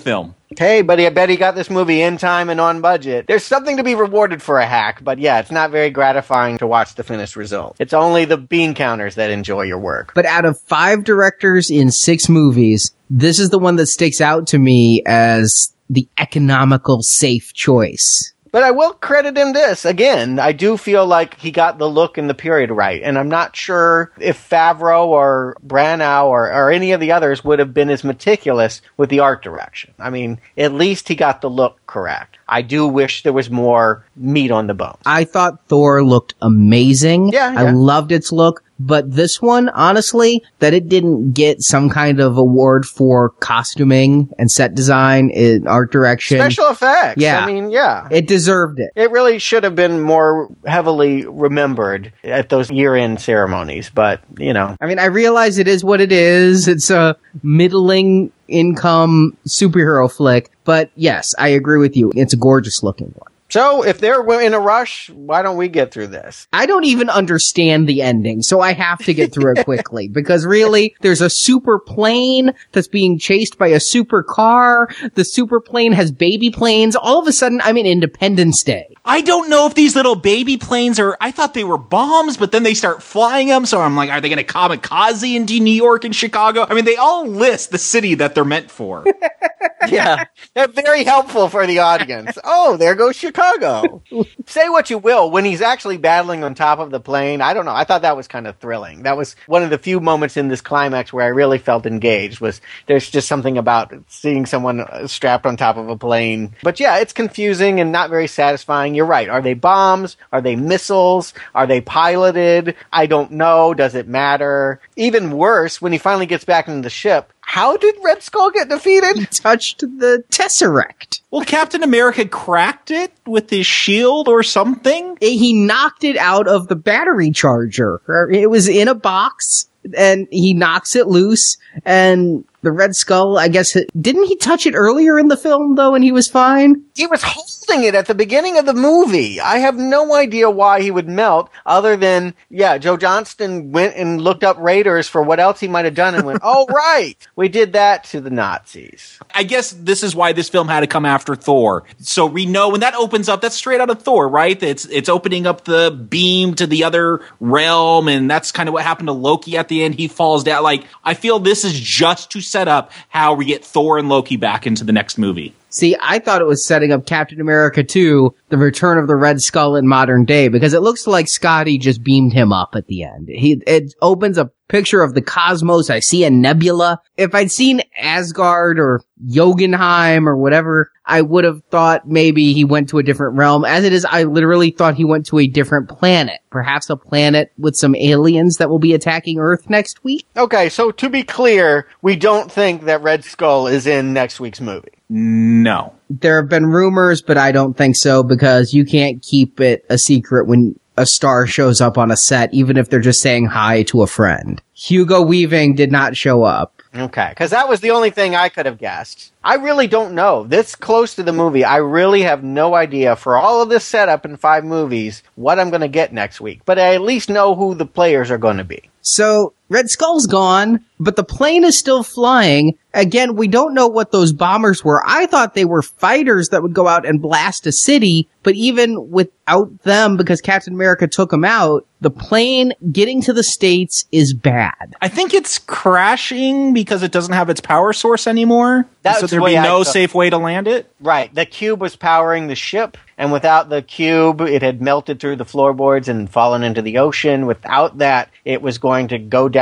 film. Hey, buddy, I bet he got this movie in time and on budget. There's something to be rewarded for a hack, but yeah, it's not very gratifying to watch the finished result. It's only the bean counters that enjoy your work. But out of five directors in six movies, this is the one that sticks out to me as the economical safe choice. But I will credit him this. Again, I do feel like he got the look and the period right. And I'm not sure if Favreau or Branagh or, or any of the others would have been as meticulous with the art direction. I mean, at least he got the look correct. I do wish there was more meat on the bone. I thought Thor looked amazing. Yeah, I loved its look. But this one, honestly, that it didn't get some kind of award for costuming and set design in art direction. Special effects. Yeah. I mean, yeah. It deserved it. It really should have been more heavily remembered at those year end ceremonies, but, you know. I mean, I realize it is what it is. It's a middling income superhero flick. But yes, I agree with you. It's a gorgeous looking one. So, if they're in a rush, why don't we get through this? I don't even understand the ending, so I have to get through it quickly [LAUGHS] because really, there's a super plane that's being chased by a super car. The super plane has baby planes. All of a sudden, I'm in Independence Day. I don't know if these little baby planes are, I thought they were bombs, but then they start flying them. So I'm like, are they going to kamikaze into New York and Chicago? I mean, they all list the city that they're meant for. [LAUGHS] [LAUGHS] yeah, they're very helpful for the audience. Oh, there goes Chicago. [LAUGHS] Say what you will, when he's actually battling on top of the plane, I don't know. I thought that was kind of thrilling. That was one of the few moments in this climax where I really felt engaged. Was there's just something about seeing someone uh, strapped on top of a plane. But yeah, it's confusing and not very satisfying. You're right. Are they bombs? Are they missiles? Are they piloted? I don't know. Does it matter? Even worse, when he finally gets back into the ship, how did Red Skull get defeated? He touched the Tesseract. Well, Captain America cracked it with his shield or something. Eh, he knocked it out of the battery charger. Er, it was in a box and he knocks it loose and the Red Skull, I guess, didn't he touch it earlier in the film though and he was fine? He was holding it at the beginning of the movie. I have no idea why he would melt other than, yeah, Joe Johnston went and looked up Raiders for what else he might have done and went, oh, [LAUGHS] right. We did that to the Nazis. I guess this is why this film had to come after Thor. So we know when that opens up, that's straight out of Thor, right? It's, it's opening up the beam to the other realm. And that's kind of what happened to Loki at the end. He falls down. Like, I feel this is just to set up how we get Thor and Loki back into the next movie. See, I thought it was setting up Captain America 2, the return of the Red Skull in modern day, because it looks like Scotty just beamed him up at the end. He, it opens a picture of the cosmos. I see a nebula. If I'd seen Asgard or Jotunheim or whatever, I would have thought maybe he went to a different realm. As it is, I literally thought he went to a different planet. Perhaps a planet with some aliens that will be attacking Earth next week? Okay, so to be clear, we don't think that Red Skull is in next week's movie. No. There have been rumors, but I don't think so because you can't keep it a secret when a star shows up on a set, even if they're just saying hi to a friend. Hugo Weaving did not show up. Okay, because that was the only thing I could have guessed. I really don't know. This close to the movie, I really have no idea for all of this setup in five movies what I'm going to get next week. But I at least know who the players are going to be. So Red Skull's gone, but the plane is still flying. Again, we don't know what those bombers were. I thought they were fighters that would go out and blast a city, but even without them, because Captain America took them out, the plane getting to the States is bad. I think it's crashing because it doesn't have its power source anymore. That's so there'd the way be no took- safe way to land it. Right. The cube was powering the ship, and without the cube, it had melted through the floorboards and fallen into the ocean. Without that, it was going to go down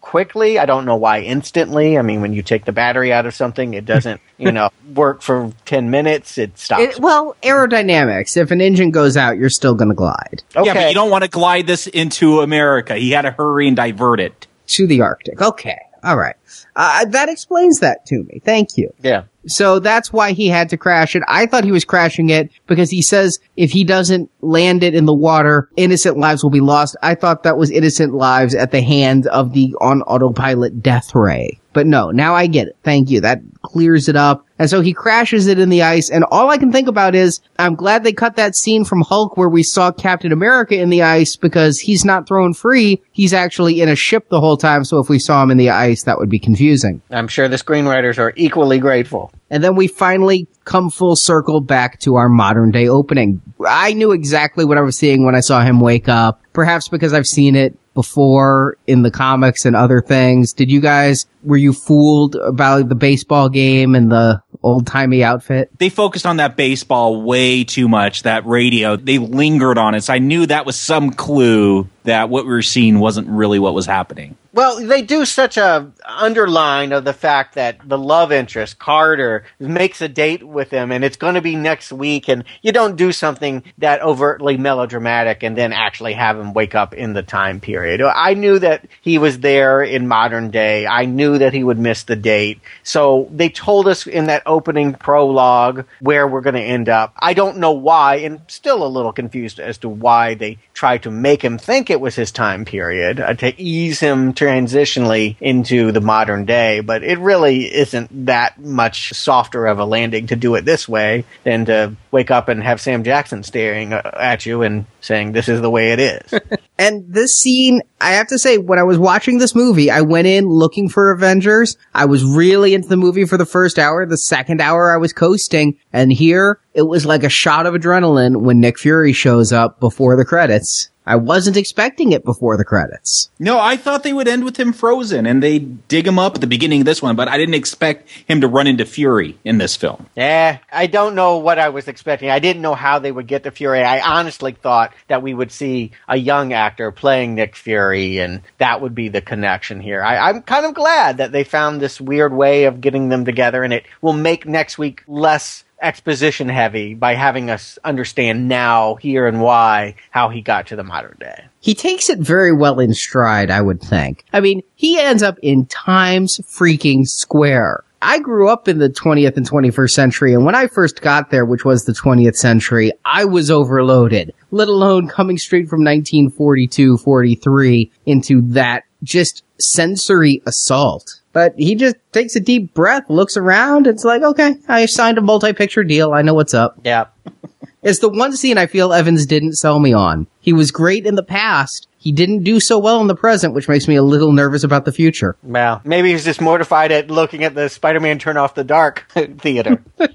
quickly. I don't know why instantly. I mean, when you take the battery out of something, it doesn't, [LAUGHS] you know, work for 10 minutes. It stops. It, well, aerodynamics. If an engine goes out, you're still going to glide. Yeah, but you don't want to glide this into America. He had to hurry and divert it. To the Arctic. Okay. All right. Uh, that explains that to me. Thank you. Yeah. So that's why he had to crash it. I thought he was crashing it because he says if he doesn't land it in the water, innocent lives will be lost. I thought that was innocent lives at the hand of the on autopilot death ray. But no, now I get it. Thank you. That clears it up. And so he crashes it in the ice. And all I can think about is I'm glad they cut that scene from Hulk where we saw Captain America in the ice because he's not thrown free. He's actually in a ship the whole time. So if we saw him in the ice, that would be confusing. I'm sure the screenwriters are equally grateful. And then we finally come full circle back to our modern day opening. I knew exactly what I was seeing when I saw him wake up. Perhaps because I've seen it before in the comics and other things. Did you guys, were you fooled about the baseball game and the old timey outfit? They focused on that baseball way too much, that radio. They lingered on it. So I knew that was some clue that what we were seeing wasn't really what was happening. Well, they do such a underline of the fact that the love interest Carter makes a date with him, and it's going to be next week, and you don't do something that overtly melodramatic and then actually have him wake up in the time period. I knew that he was there in modern day. I knew that he would miss the date, so they told us in that opening prologue where we're going to end up. I don't know why, and still a little confused as to why they tried to make him think it was his time period uh, to ease him transitionally into the modern day, but it really isn't that much softer of a landing to do it this way than to wake up and have Sam Jackson staring uh, at you and saying, this is the way it is. [LAUGHS] and this scene, I have to say, when I was watching this movie, I went in looking for Avengers. I was really into the movie for the first hour. The second hour I was coasting. And here it was like a shot of adrenaline when Nick Fury shows up before the credits. I wasn't expecting it before the credits. No, I thought they would end with him frozen and they dig him up at the beginning of this one, but I didn't expect him to run into Fury in this film. Yeah, I don't know what I was expecting. I didn't know how they would get to Fury. I honestly thought that we would see a young actor playing Nick Fury and that would be the connection here. I, I'm kind of glad that they found this weird way of getting them together and it will make next week less exposition heavy by having us understand now, here, and why how he got to the modern day. He takes it very well in stride, I would think. I mean, he ends up in Times freaking Square. I grew up in the 20th and 21st century, and when I first got there, which was the 20th century, I was overloaded, let alone coming straight from 1942, 43 into that just sensory assault. But he just takes a deep breath, looks around, it's like, okay, I signed a multi-picture deal, I know what's up. Yeah. [LAUGHS] it's the one scene I feel Evans didn't sell me on. He was great in the past, he didn't do so well in the present, which makes me a little nervous about the future. Well, maybe he's just mortified at looking at the Spider-Man Turn Off the Dark [LAUGHS] theater. [LAUGHS]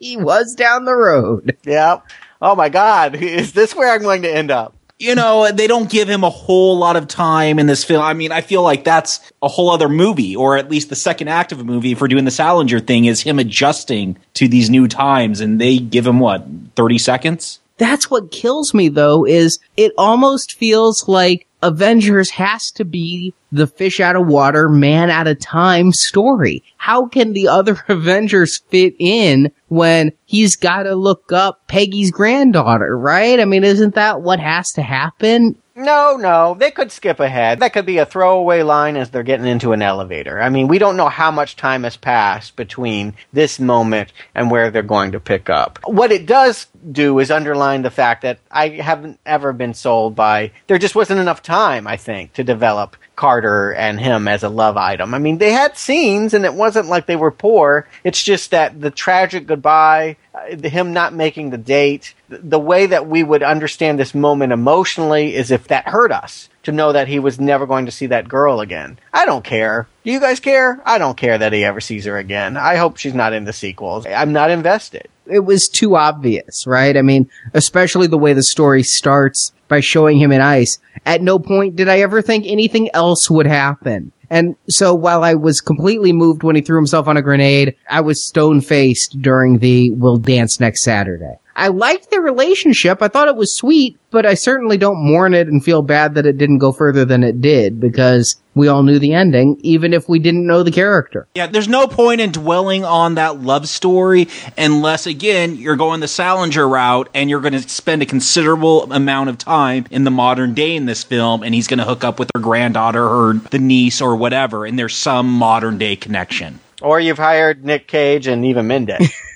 he was down the road. Yep. Oh my God, is this where I'm going to end up? You know, they don't give him a whole lot of time in this film. I mean, I feel like that's a whole other movie, or at least the second act of a movie. for doing the Salinger thing, is him adjusting to these new times, and they give him what thirty seconds. That's what kills me though, is it almost feels like Avengers has to be the fish out of water, man out of time story. How can the other [LAUGHS] Avengers fit in when he's got to look up Peggy's granddaughter, right? I mean, isn't that what has to happen? No, no, they could skip ahead. That could be a throwaway line as they're getting into an elevator. I mean, we don't know how much time has passed between this moment and where they're going to pick up. What it does do is underline the fact that I haven't ever been sold by, there just wasn't enough time, I think, to develop Carter and him as a love item. I mean, they had scenes and it wasn't like they were poor. It's just that the tragic goodbye, uh, him not making the date, the way that we would understand this moment emotionally is if that hurt us to know that he was never going to see that girl again. I don't care. Do you guys care? I don't care that he ever sees her again. I hope she's not in the sequels. I'm not invested. It was too obvious, right? I mean, especially the way the story starts by showing him in ice. At no point did I ever think anything else would happen. And so while I was completely moved when he threw himself on a grenade, I was stone faced during the we'll dance next Saturday. I liked their relationship. I thought it was sweet, but I certainly don't mourn it and feel bad that it didn't go further than it did because we all knew the ending, even if we didn't know the character. Yeah, there's no point in dwelling on that love story unless, again, you're going the Salinger route and you're going to spend a considerable amount of time in the modern day in this film, and he's going to hook up with her granddaughter or the niece or whatever, and there's some modern day connection. Or you've hired Nick Cage and Eva Mendes. [LAUGHS]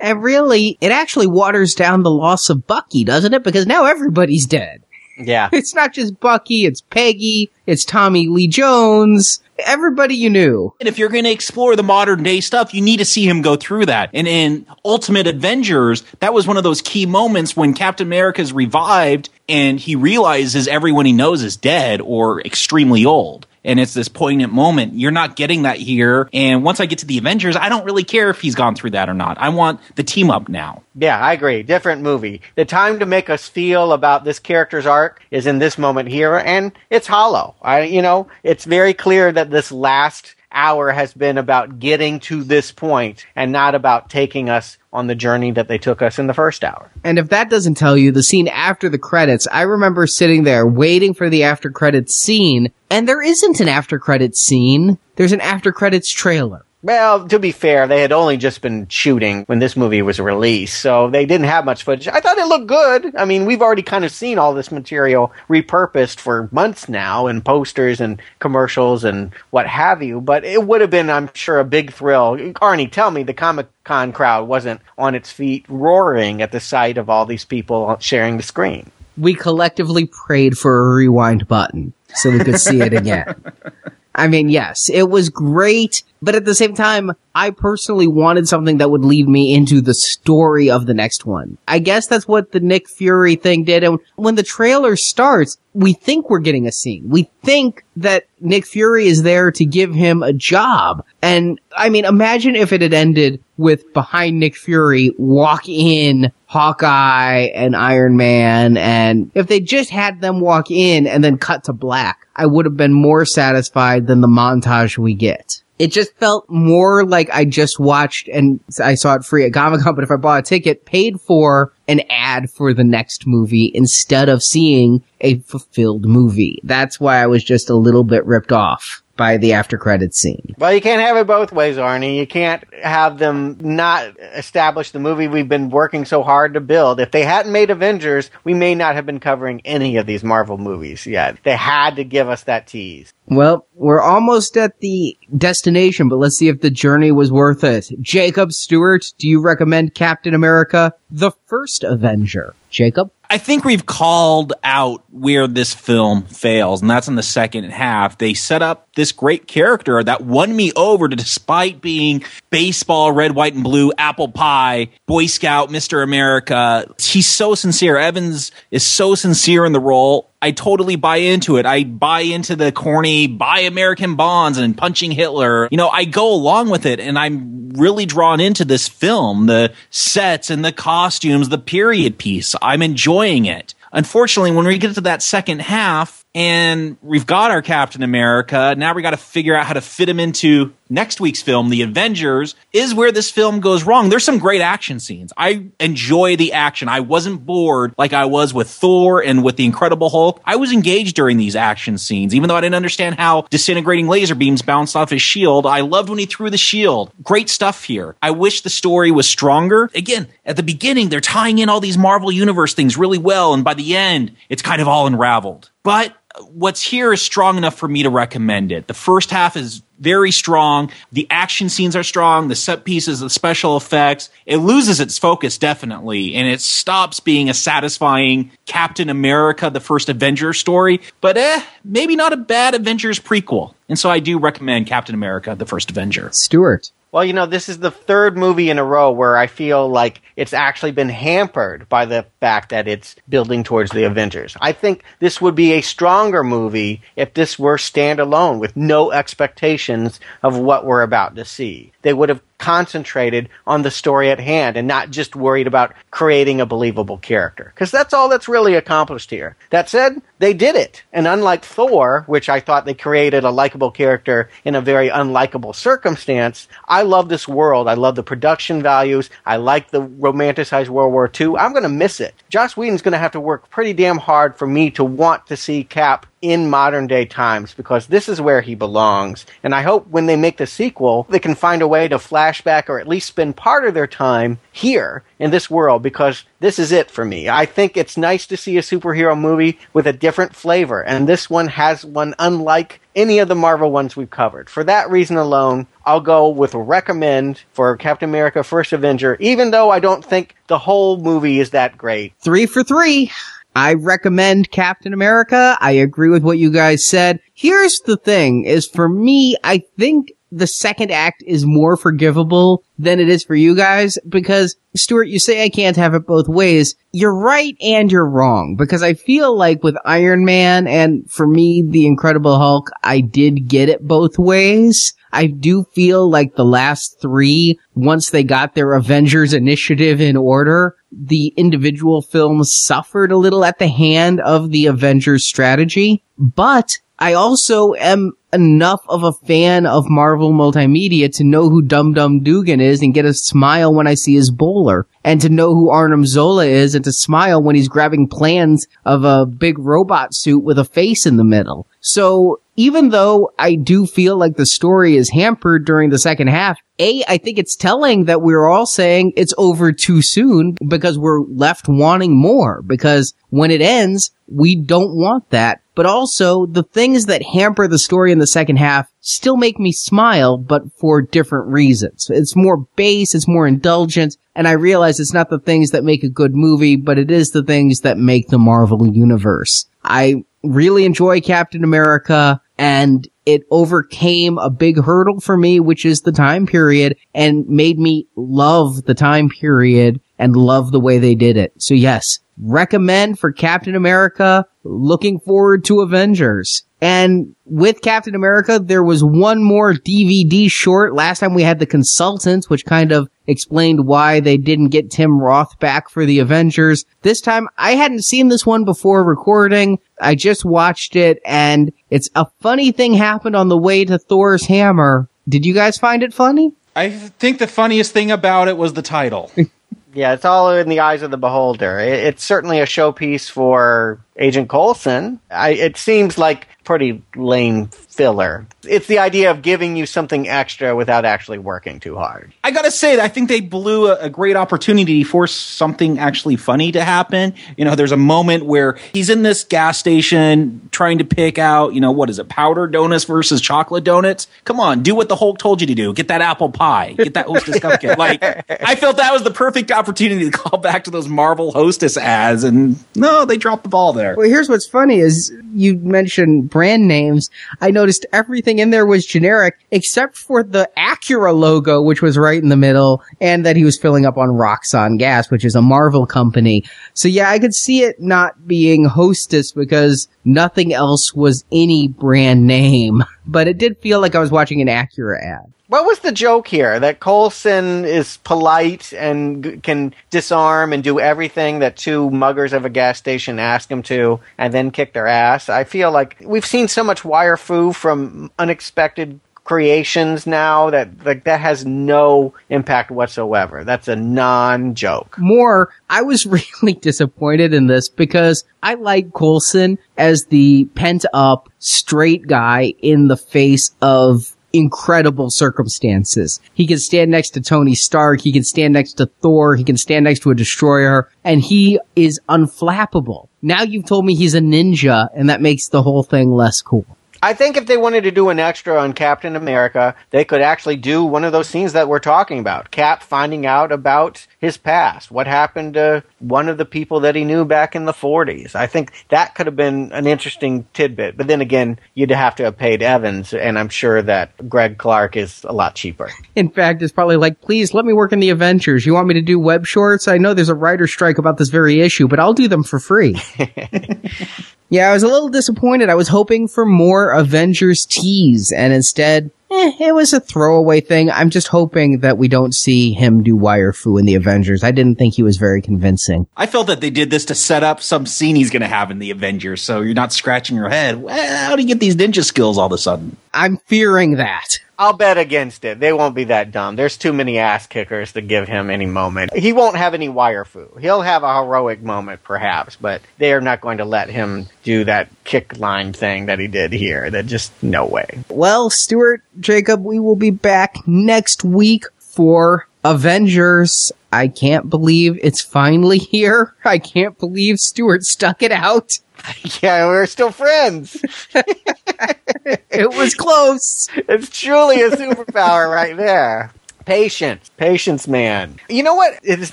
And really, it actually waters down the loss of Bucky, doesn't it? Because now everybody's dead. Yeah. [LAUGHS] It's not just Bucky, it's Peggy, it's Tommy Lee Jones, everybody you knew. And if you're going to explore the modern day stuff, you need to see him go through that. And in Ultimate Avengers, that was one of those key moments when Captain America's revived and he realizes everyone he knows is dead or extremely old. And it's this poignant moment. You're not getting that here. And once I get to the Avengers, I don't really care if he's gone through that or not. I want the team up now. Yeah, I agree. Different movie. The time to make us feel about this character's arc is in this moment here, and it's hollow. I, you know, it's very clear that this last hour has been about getting to this point and not about taking us on the journey that they took us in the first hour. And if that doesn't tell you, the scene after the credits, I remember sitting there waiting for the after credits scene, and there isn't an after credits scene. There's an after credits trailer. Well, to be fair, they had only just been shooting when this movie was released, so they didn't have much footage. I thought it looked good. I mean, we've already kind of seen all this material repurposed for months now in posters and commercials and what have you, but it would have been, I'm sure, a big thrill. Arnie, tell me the Comic Con crowd wasn't on its feet roaring at the sight of all these people sharing the screen. We collectively prayed for a rewind button so we could see it again. [LAUGHS] I mean, yes, it was great, but at the same time, I personally wanted something that would lead me into the story of the next one. I guess that's what the Nick Fury thing did. And when the trailer starts, we think we're getting a scene. We think that Nick Fury is there to give him a job. And I mean, imagine if it had ended with behind Nick Fury walk in Hawkeye and Iron Man. And if they just had them walk in and then cut to black, I would have been more satisfied than the montage we get. It just felt more like I just watched and I saw it free at Comic Con, but if I bought a ticket, paid for an ad for the next movie instead of seeing a fulfilled movie. That's why I was just a little bit ripped off by the after credits scene. Well, you can't have it both ways, Arnie. You can't have them not establish the movie we've been working so hard to build. If they hadn't made Avengers, we may not have been covering any of these Marvel movies yet. They had to give us that tease. Well, we're almost at the destination, but let's see if the journey was worth it. Jacob Stuart, do you recommend Captain America, the first Avenger? Jacob? I think we've called out where this film fails, and that's in the second half. They set up this great character that won me over despite being baseball, red, white, and blue, apple pie, Boy Scout, Mr. America. He's so sincere. Evans is so sincere in the role. I totally buy into it. I buy into the corny buy American bonds and punching Hitler. You know, I go along with it and I'm really drawn into this film, the sets and the costumes, the period piece. I'm enjoying it. Unfortunately, when we get to that second half and we've got our Captain America, now we got to figure out how to fit him into next week's film, The Avengers, is where this film goes wrong. There's some great action scenes. I enjoy the action. I wasn't bored like I was with Thor and with The Incredible Hulk. I was engaged during these action scenes, even though I didn't understand how disintegrating laser beams bounced off his shield. I loved when he threw the shield. Great stuff here. I wish the story was stronger. Again, at the beginning, they're tying in all these Marvel Universe things really well, and by the end, it's kind of all unraveled. But what's here is strong enough for me to recommend it. The first half is very strong. The action scenes are strong. The set pieces, the special effects. It loses its focus definitely, and it stops being a satisfying Captain America, the first Avenger story. But eh, maybe not a bad Avengers prequel. And so I do recommend Captain America, the first Avenger. Stuart. Well, you know, this is the third movie in a row where I feel like it's actually been hampered by the fact that it's building towards the Avengers. I think this would be a stronger movie if this were standalone with no expectations of what we're about to see. They would have concentrated on the story at hand and not just worried about creating a believable character. Because that's all that's really accomplished here. That said, they did it. And unlike Thor, which I thought they created a likable character in a very unlikable circumstance, I love this world. I love the production values. I like the romanticized World War II. I'm going to miss it. Joss Whedon's going to have to work pretty damn hard for me to want to see Cap in modern day times because this is where he belongs. And I hope when they make the sequel, they can find a way to flashback or at least spend part of their time here in this world because this is it for me. I think it's nice to see a superhero movie with a different flavor, and this one has one unlike any of the Marvel ones we've covered. For that reason alone, I'll go with recommend for Captain America First Avenger, even though I don't think the whole movie is that great. Three for three. I recommend Captain America. I agree with what you guys said. Here's the thing is for me, I think the second act is more forgivable than it is for you guys because Stuart, you say I can't have it both ways. You're right and you're wrong because I feel like with Iron Man and for me, the Incredible Hulk, I did get it both ways. I do feel like the last three, once they got their Avengers initiative in order, the individual films suffered a little at the hand of the Avengers strategy, but I also am enough of a fan of Marvel multimedia to know who Dum Dum Dugan is and get a smile when I see his bowler and to know who Arnim Zola is and to smile when he's grabbing plans of a big robot suit with a face in the middle. So even though I do feel like the story is hampered during the second half, A, I think it's telling that we're all saying it's over too soon because we're left wanting more because when it ends, we don't want that. But also the things that hamper the story in the second half still make me smile, but for different reasons. It's more base, it's more indulgent, and I realize it's not the things that make a good movie, but it is the things that make the Marvel universe. I really enjoy Captain America and it overcame a big hurdle for me, which is the time period and made me love the time period and love the way they did it. So yes, recommend for Captain America. Looking forward to Avengers. And with Captain America, there was one more DVD short. Last time we had the consultants, which kind of explained why they didn't get Tim Roth back for the Avengers. This time, I hadn't seen this one before recording. I just watched it and it's a funny thing happened on the way to Thor's hammer. Did you guys find it funny? I think the funniest thing about it was the title. [LAUGHS] Yeah, it's all in the eyes of the beholder. It, it's certainly a showpiece for Agent Coulson. I, it seems like pretty lame filler. It's the idea of giving you something extra without actually working too hard. I gotta say, I think they blew a, a, great opportunity for something actually funny to happen. You know, there's a moment where he's in this gas station trying to pick out, you know, what is it, powder donuts versus chocolate donuts? Come on, do what the Hulk told you to do. Get that apple pie. Get that hostess cupcake. Like, [LAUGHS] I felt that was the perfect opportunity to call back to those Marvel hostess ads, and no, they dropped the ball there. Well, here's what's funny is you mentioned brand names. I noticed everything in there was generic except for the Acura logo, which was right in the middle, and that he was filling up on Roxxon gas, which is a Marvel company. So yeah, I could see it not being hostess because nothing else was any brand name, [LAUGHS] but it did feel like I was watching an Acura ad. What was the joke here? That Coulson is polite and g- can disarm and do everything that two muggers of a gas station ask him to, and then kick their ass. I feel like we've seen so much wire fu from unexpected creations now that like that has no impact whatsoever. That's a non-joke. More, I was [LAUGHS] really disappointed in this because I like Coulson as the pent up straight guy in the face of incredible circumstances. He can stand next to Tony Stark. He can stand next to Thor. He can stand next to a destroyer and he is unflappable. Now you've told me he's a ninja and that makes the whole thing less cool. I think if they wanted to do an extra on Captain America, they could actually do one of those scenes that we're talking about. Cap finding out about his past, what happened to one of the people that he knew back in the 40s. I think that could have been an interesting tidbit. But then again, you'd have to have paid Evans, and I'm sure that Greg Clark is a lot cheaper. In fact, it's probably like, please let me work in the Avengers. You want me to do web shorts? I know there's a writer strike about this very issue, but I'll do them for free. [LAUGHS] Yeah, I was a little disappointed. I was hoping for more Avengers tease, and instead, eh, it was a throwaway thing. I'm just hoping that we don't see him do wire fu in the Avengers. I didn't think he was very convincing. I felt that they did this to set up some scene he's going to have in the Avengers, so you're not scratching your head. Well, how do you get these ninja skills all of a sudden? I'm fearing that. I'll bet against it. They won't be that dumb. There's too many ass kickers to give him any moment. He won't have any wire fu. He'll have a heroic moment, perhaps, but they are not going to let him do that kick line thing that he did here. That just no way. Well, Stuart, Jacob, we will be back next week for Avengers. I can't believe it's finally [LAUGHS] here. I can't believe Stuart stuck it out. [LAUGHS] Yeah, we're still friends. [LAUGHS] it was close. It's truly a superpower right there. Patience. Patience, man. You know what? It has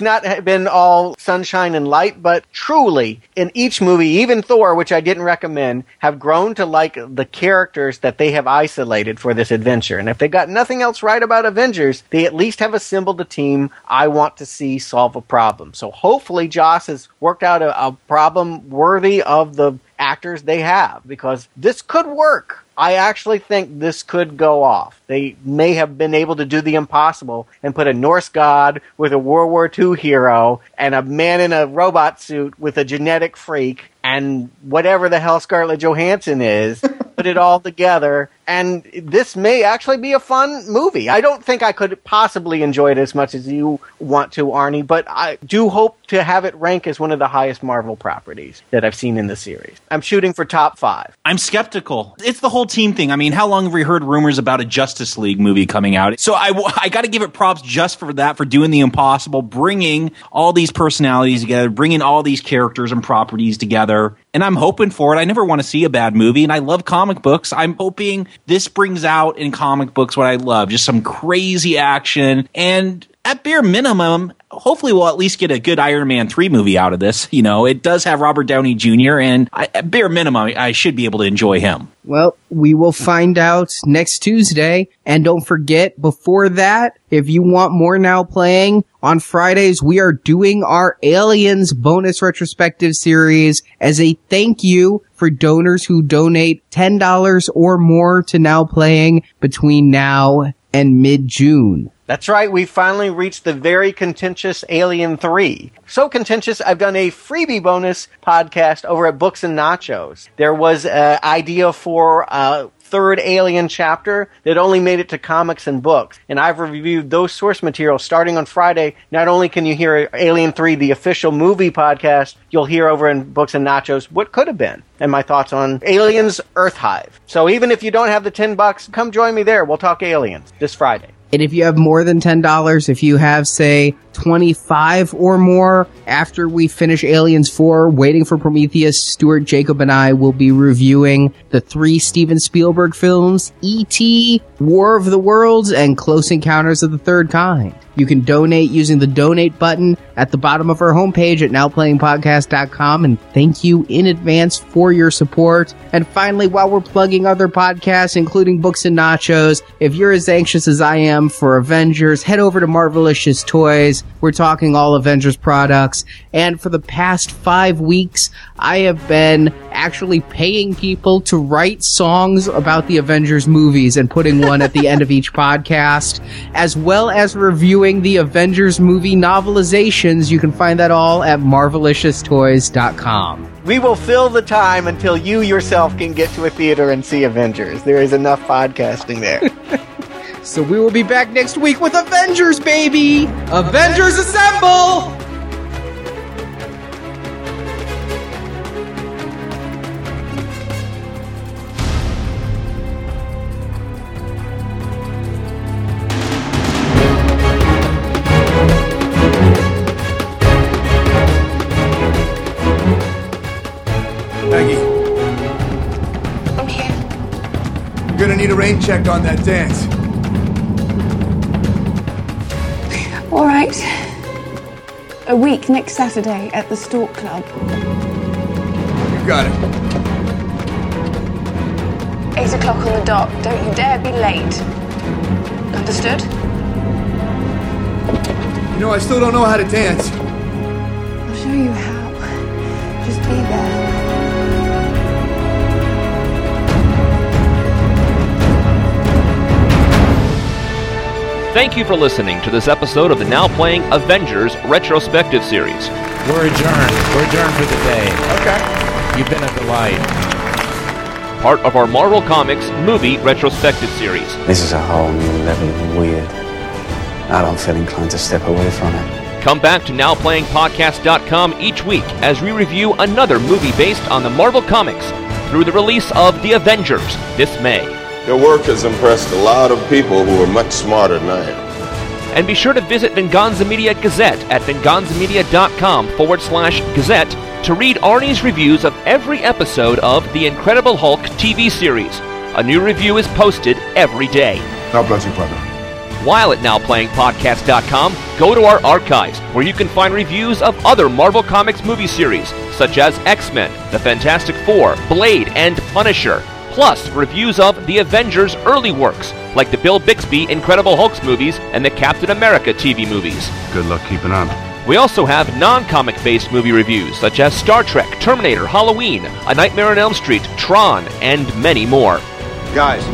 not been all sunshine and light, but truly, in each movie, even Thor, which I didn't recommend, have grown to like the characters that they have isolated for this adventure. And if they got nothing else right about Avengers, they at least have assembled a team I want to see solve a problem. So hopefully Joss has worked out a, a problem worthy of the actors they have because this could work. I actually think this could go off. They may have been able to do the impossible and put a Norse god with a World War II hero and a man in a robot suit with a genetic freak and whatever the hell Scarlett Johansson is, [LAUGHS] put it all together. And this may actually be a fun movie. I don't think I could possibly enjoy it as much as you want to, Arnie, but I do hope to have it rank as one of the highest Marvel properties that I've seen in the series. I'm shooting for top five. I'm skeptical. It's the whole team thing. I mean, how long have we heard rumors about a Justice League movie coming out? So I, I got to give it props just for that, for doing the impossible, bringing all these personalities together, bringing all these characters and properties together. And I'm hoping for it. I never want to see a bad movie, and I love comic books. I'm hoping this brings out in comic books what I love just some crazy action. And at bare minimum, hopefully we'll at least get a good Iron Man 3 movie out of this. [LAUGHS] You know, it does have Robert Downey Jr., and I, at bare minimum, I should be able to enjoy him. Well, we will find out next Tuesday. And don't forget, before that, if you want more now playing, on Fridays, we are doing our Aliens bonus retrospective series as a thank you for donors who donate $10 or more to now playing between now and mid-June. That's right, we finally reached the very contentious Alien 3. So contentious, I've done a freebie bonus podcast over at Books and Nachos. There was an idea for a third Alien chapter that only made it to comics and books. And I've reviewed those source materials starting on Friday. Not only can you hear Alien 3, the official movie podcast, you'll hear over in Books and Nachos what could have been and my thoughts on Aliens Earth Hive. So even if you don't have the 10 bucks, come join me there. We'll talk aliens this Friday. And if you have more than $10, if you have, say, 25 or more, after we finish Aliens 4, Waiting for Prometheus, Stuart, Jacob, and I will be reviewing the three Steven Spielberg films, E.T., War of the Worlds, and Close Encounters of the Third Kind. You can donate using the donate button at the bottom of our homepage at nowplayingpodcast.com and thank you in advance for your support. And finally, while we're plugging other podcasts, including Books and Nachos, if you're as anxious as I am for Avengers, head over to Marvelicious Toys. We're talking all Avengers products. And for the past five weeks, I have been actually paying people to write songs about the Avengers movies and putting one at the end of each podcast, as well as reviewing the Avengers movie novelizations. You can find that all at marvelicioustoys.com. We will fill the time until you yourself can get to a theater and see Avengers. There is enough podcasting there. [LAUGHS] so we will be back next week with Avengers, baby! Avengers Assemble! Check on that dance. All right. A week next Saturday at the Stork Club. You got it. Eight o'clock on the dot. Don't you dare be late. Understood? You know, I still don't know how to dance. I'll show you how. Thank you for listening to this episode of the now playing Avengers retrospective series. We're adjourned. We're adjourned for the day. Okay. You've been a delight. Part of our Marvel Comics movie retrospective series. This is a whole new level of weird. I don't feel inclined to step away from it. Come back to NowPlayingPodcast.com each week as we review another movie based on the Marvel Comics through the release of The Avengers this May. Your work has impressed a lot of people who are much smarter than I am. And be sure to visit Venganza Media Gazette at venganzamedia.com forward slash gazette to read Arnie's reviews of every episode of The Incredible Hulk TV series. A new review is posted every day. God bless you, brother. While at NowPlayingPodcast.com, go to our archives where you can find reviews of other Marvel Comics movie series, such as X-Men, The Fantastic Four, Blade, and Punisher, plus reviews of the Avengers early works, like the Bill Bixby Incredible Hulks movies and the Captain America TV movies. Good luck keeping on. We also have non-comic based movie reviews, such as Star Trek, Terminator, Halloween, A Nightmare on Elm Street, Tron, and many more. Guys,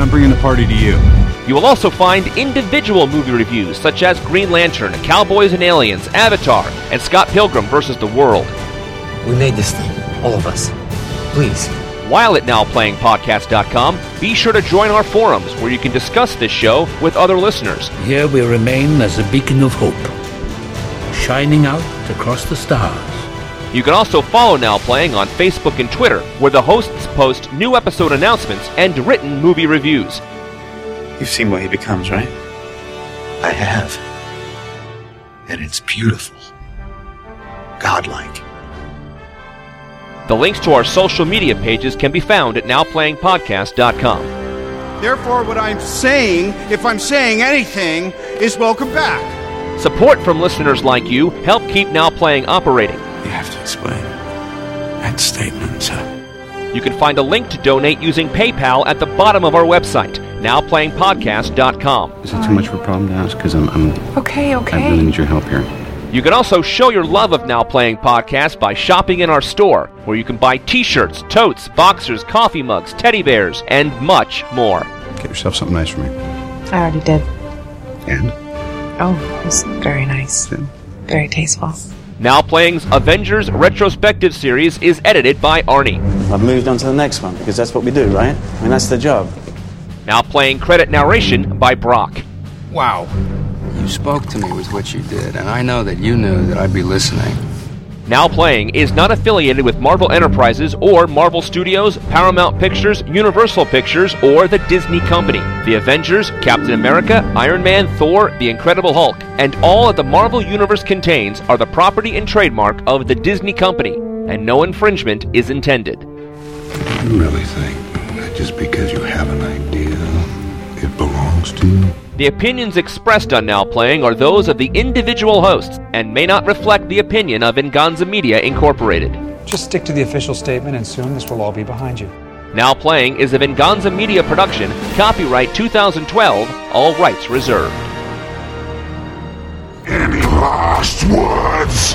I'm bringing the party to you. You will also find individual movie reviews such as Green Lantern, Cowboys and Aliens, Avatar, and Scott Pilgrim vs. the World. We made this thing, all of us. Please. While at NowPlayingPodcast.com, be sure to join our forums where you can discuss this show with other listeners. Here we remain as a beacon of hope, shining out across the stars. You can also follow Now Playing on Facebook and Twitter, where the hosts post new episode announcements and written movie reviews. You've seen what he becomes, right? I have. And it's beautiful. Godlike. The links to our social media pages can be found at NowPlayingPodcast.com. Therefore, what I'm saying, if I'm saying anything, is welcome back. Support from listeners like you help keep Now Playing operating. You have to explain that statement, sir. You can find a link to donate using PayPal at the bottom of our website, NowPlayingPodcast.com. Is it too much of a problem to ask? Because I'm, I'm, Okay, okay. I really need your help here. You can also show your love of Now Playing Podcast by shopping in our store, where you can buy t shirts, totes, boxers, coffee mugs, teddy bears, and much more. Get yourself something nice for me. I already did. And? Oh, it was very nice. Yeah. Very tasteful. Now Playing's Avengers Retrospective Series is edited by Arnie. I've moved on to the next one because that's what we do, right? I mean, that's the job. Now Playing credit narration by Brock. Wow. You spoke to me with what you did, and I know that you knew that I'd be listening. Now Playing is not affiliated with Marvel Enterprises or Marvel Studios, Paramount Pictures, Universal Pictures, or the Disney Company. The Avengers, Captain America, Iron Man, Thor, The Incredible Hulk, and all that the Marvel Universe contains are the property and trademark of the Disney Company, and no infringement is intended. You really think that just because you have an idea, it belongs to you? The opinions expressed on Now Playing are those of the individual hosts and may not reflect the opinion of Venganza Media Incorporated. Just stick to the official statement, and soon this will all be behind you. Now Playing is a Venganza Media production, copyright 2012, all rights reserved. Any last words?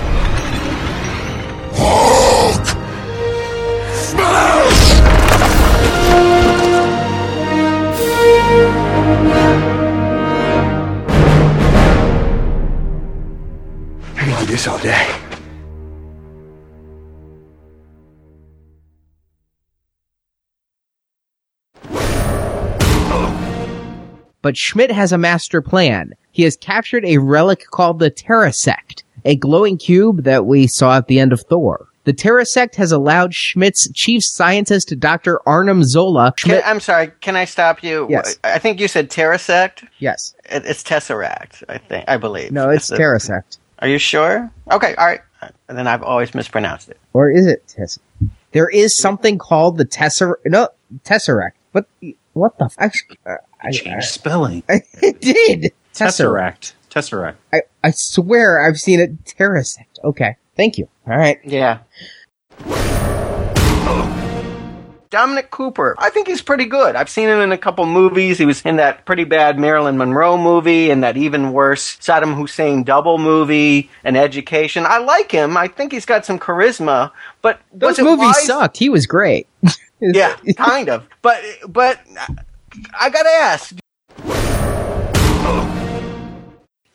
Hulk! I can do this all day. But Schmidt has a master plan. He has captured a relic called the Terrasect, a glowing cube that we saw at the end of Thor. The Terrasect has allowed Schmidt's chief scientist, Dr. Arnim Zola. Can, I'm sorry. Can I stop you? Yes. I think you said Terrasect. yes. It, it's Tesseract. I think. I believe. No, it's the- Terrasect. Are you sure? Okay. All right. And then I've always mispronounced it. Or is it Tess? There is something called the Tesser, no, Tesseract. What, what the f- uh, I, Change spelling. [LAUGHS] it did. Tesseract. Tesseract. Tesseract. I, I swear I've seen it. Terrasect. Okay. Thank you. All right. Yeah. Dominic Cooper. I think he's pretty good. I've seen him in a couple movies. He was in that pretty bad Marilyn Monroe movie and that even worse Saddam Hussein double movie and Education. I like him. I think he's got some charisma, but Those movies wise- sucked. He was great. [LAUGHS] Yeah, kind of. But but I gotta ask.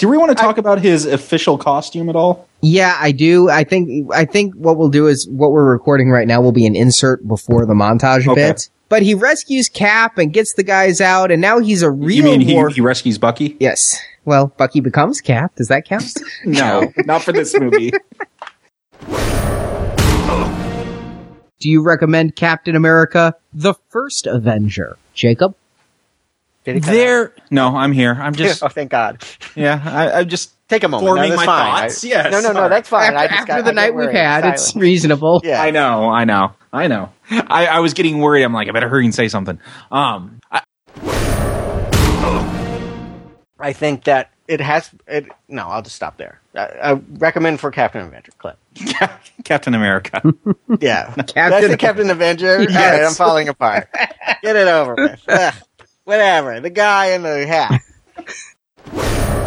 Do we want to talk about his official costume at all? Yeah, I do. I think I think what we'll do is what we're recording right now will be an insert before the montage a Okay. bit. But he rescues Cap and gets the guys out, and now he's a real You mean he, he rescues Bucky? yes. Well, Bucky becomes Cap. Does that count? [LAUGHS] [LAUGHS] No, not for this movie. do you recommend Captain America: The First Avenger, Jacob? There. No, I'm here. I'm just. [LAUGHS] oh, thank God. Yeah, I, I'm just Take a moment. forming no, my fine. thoughts. I- yes. No, no, no, that's fine. I After, just after got, the I night we've worried. had, it's reasonable. Yeah. I know, I know, I know. I, I was getting worried. I'm like, I better hurry and say something. Um, I, I think that it has. It, no, I'll just stop there. I, I recommend for Captain Avenger clip. [LAUGHS] Captain America. Yeah, [LAUGHS] Captain- that's the Captain Avenger. All right, I'm falling apart. Get it over with. Whatever. The guy in the hat. [LAUGHS]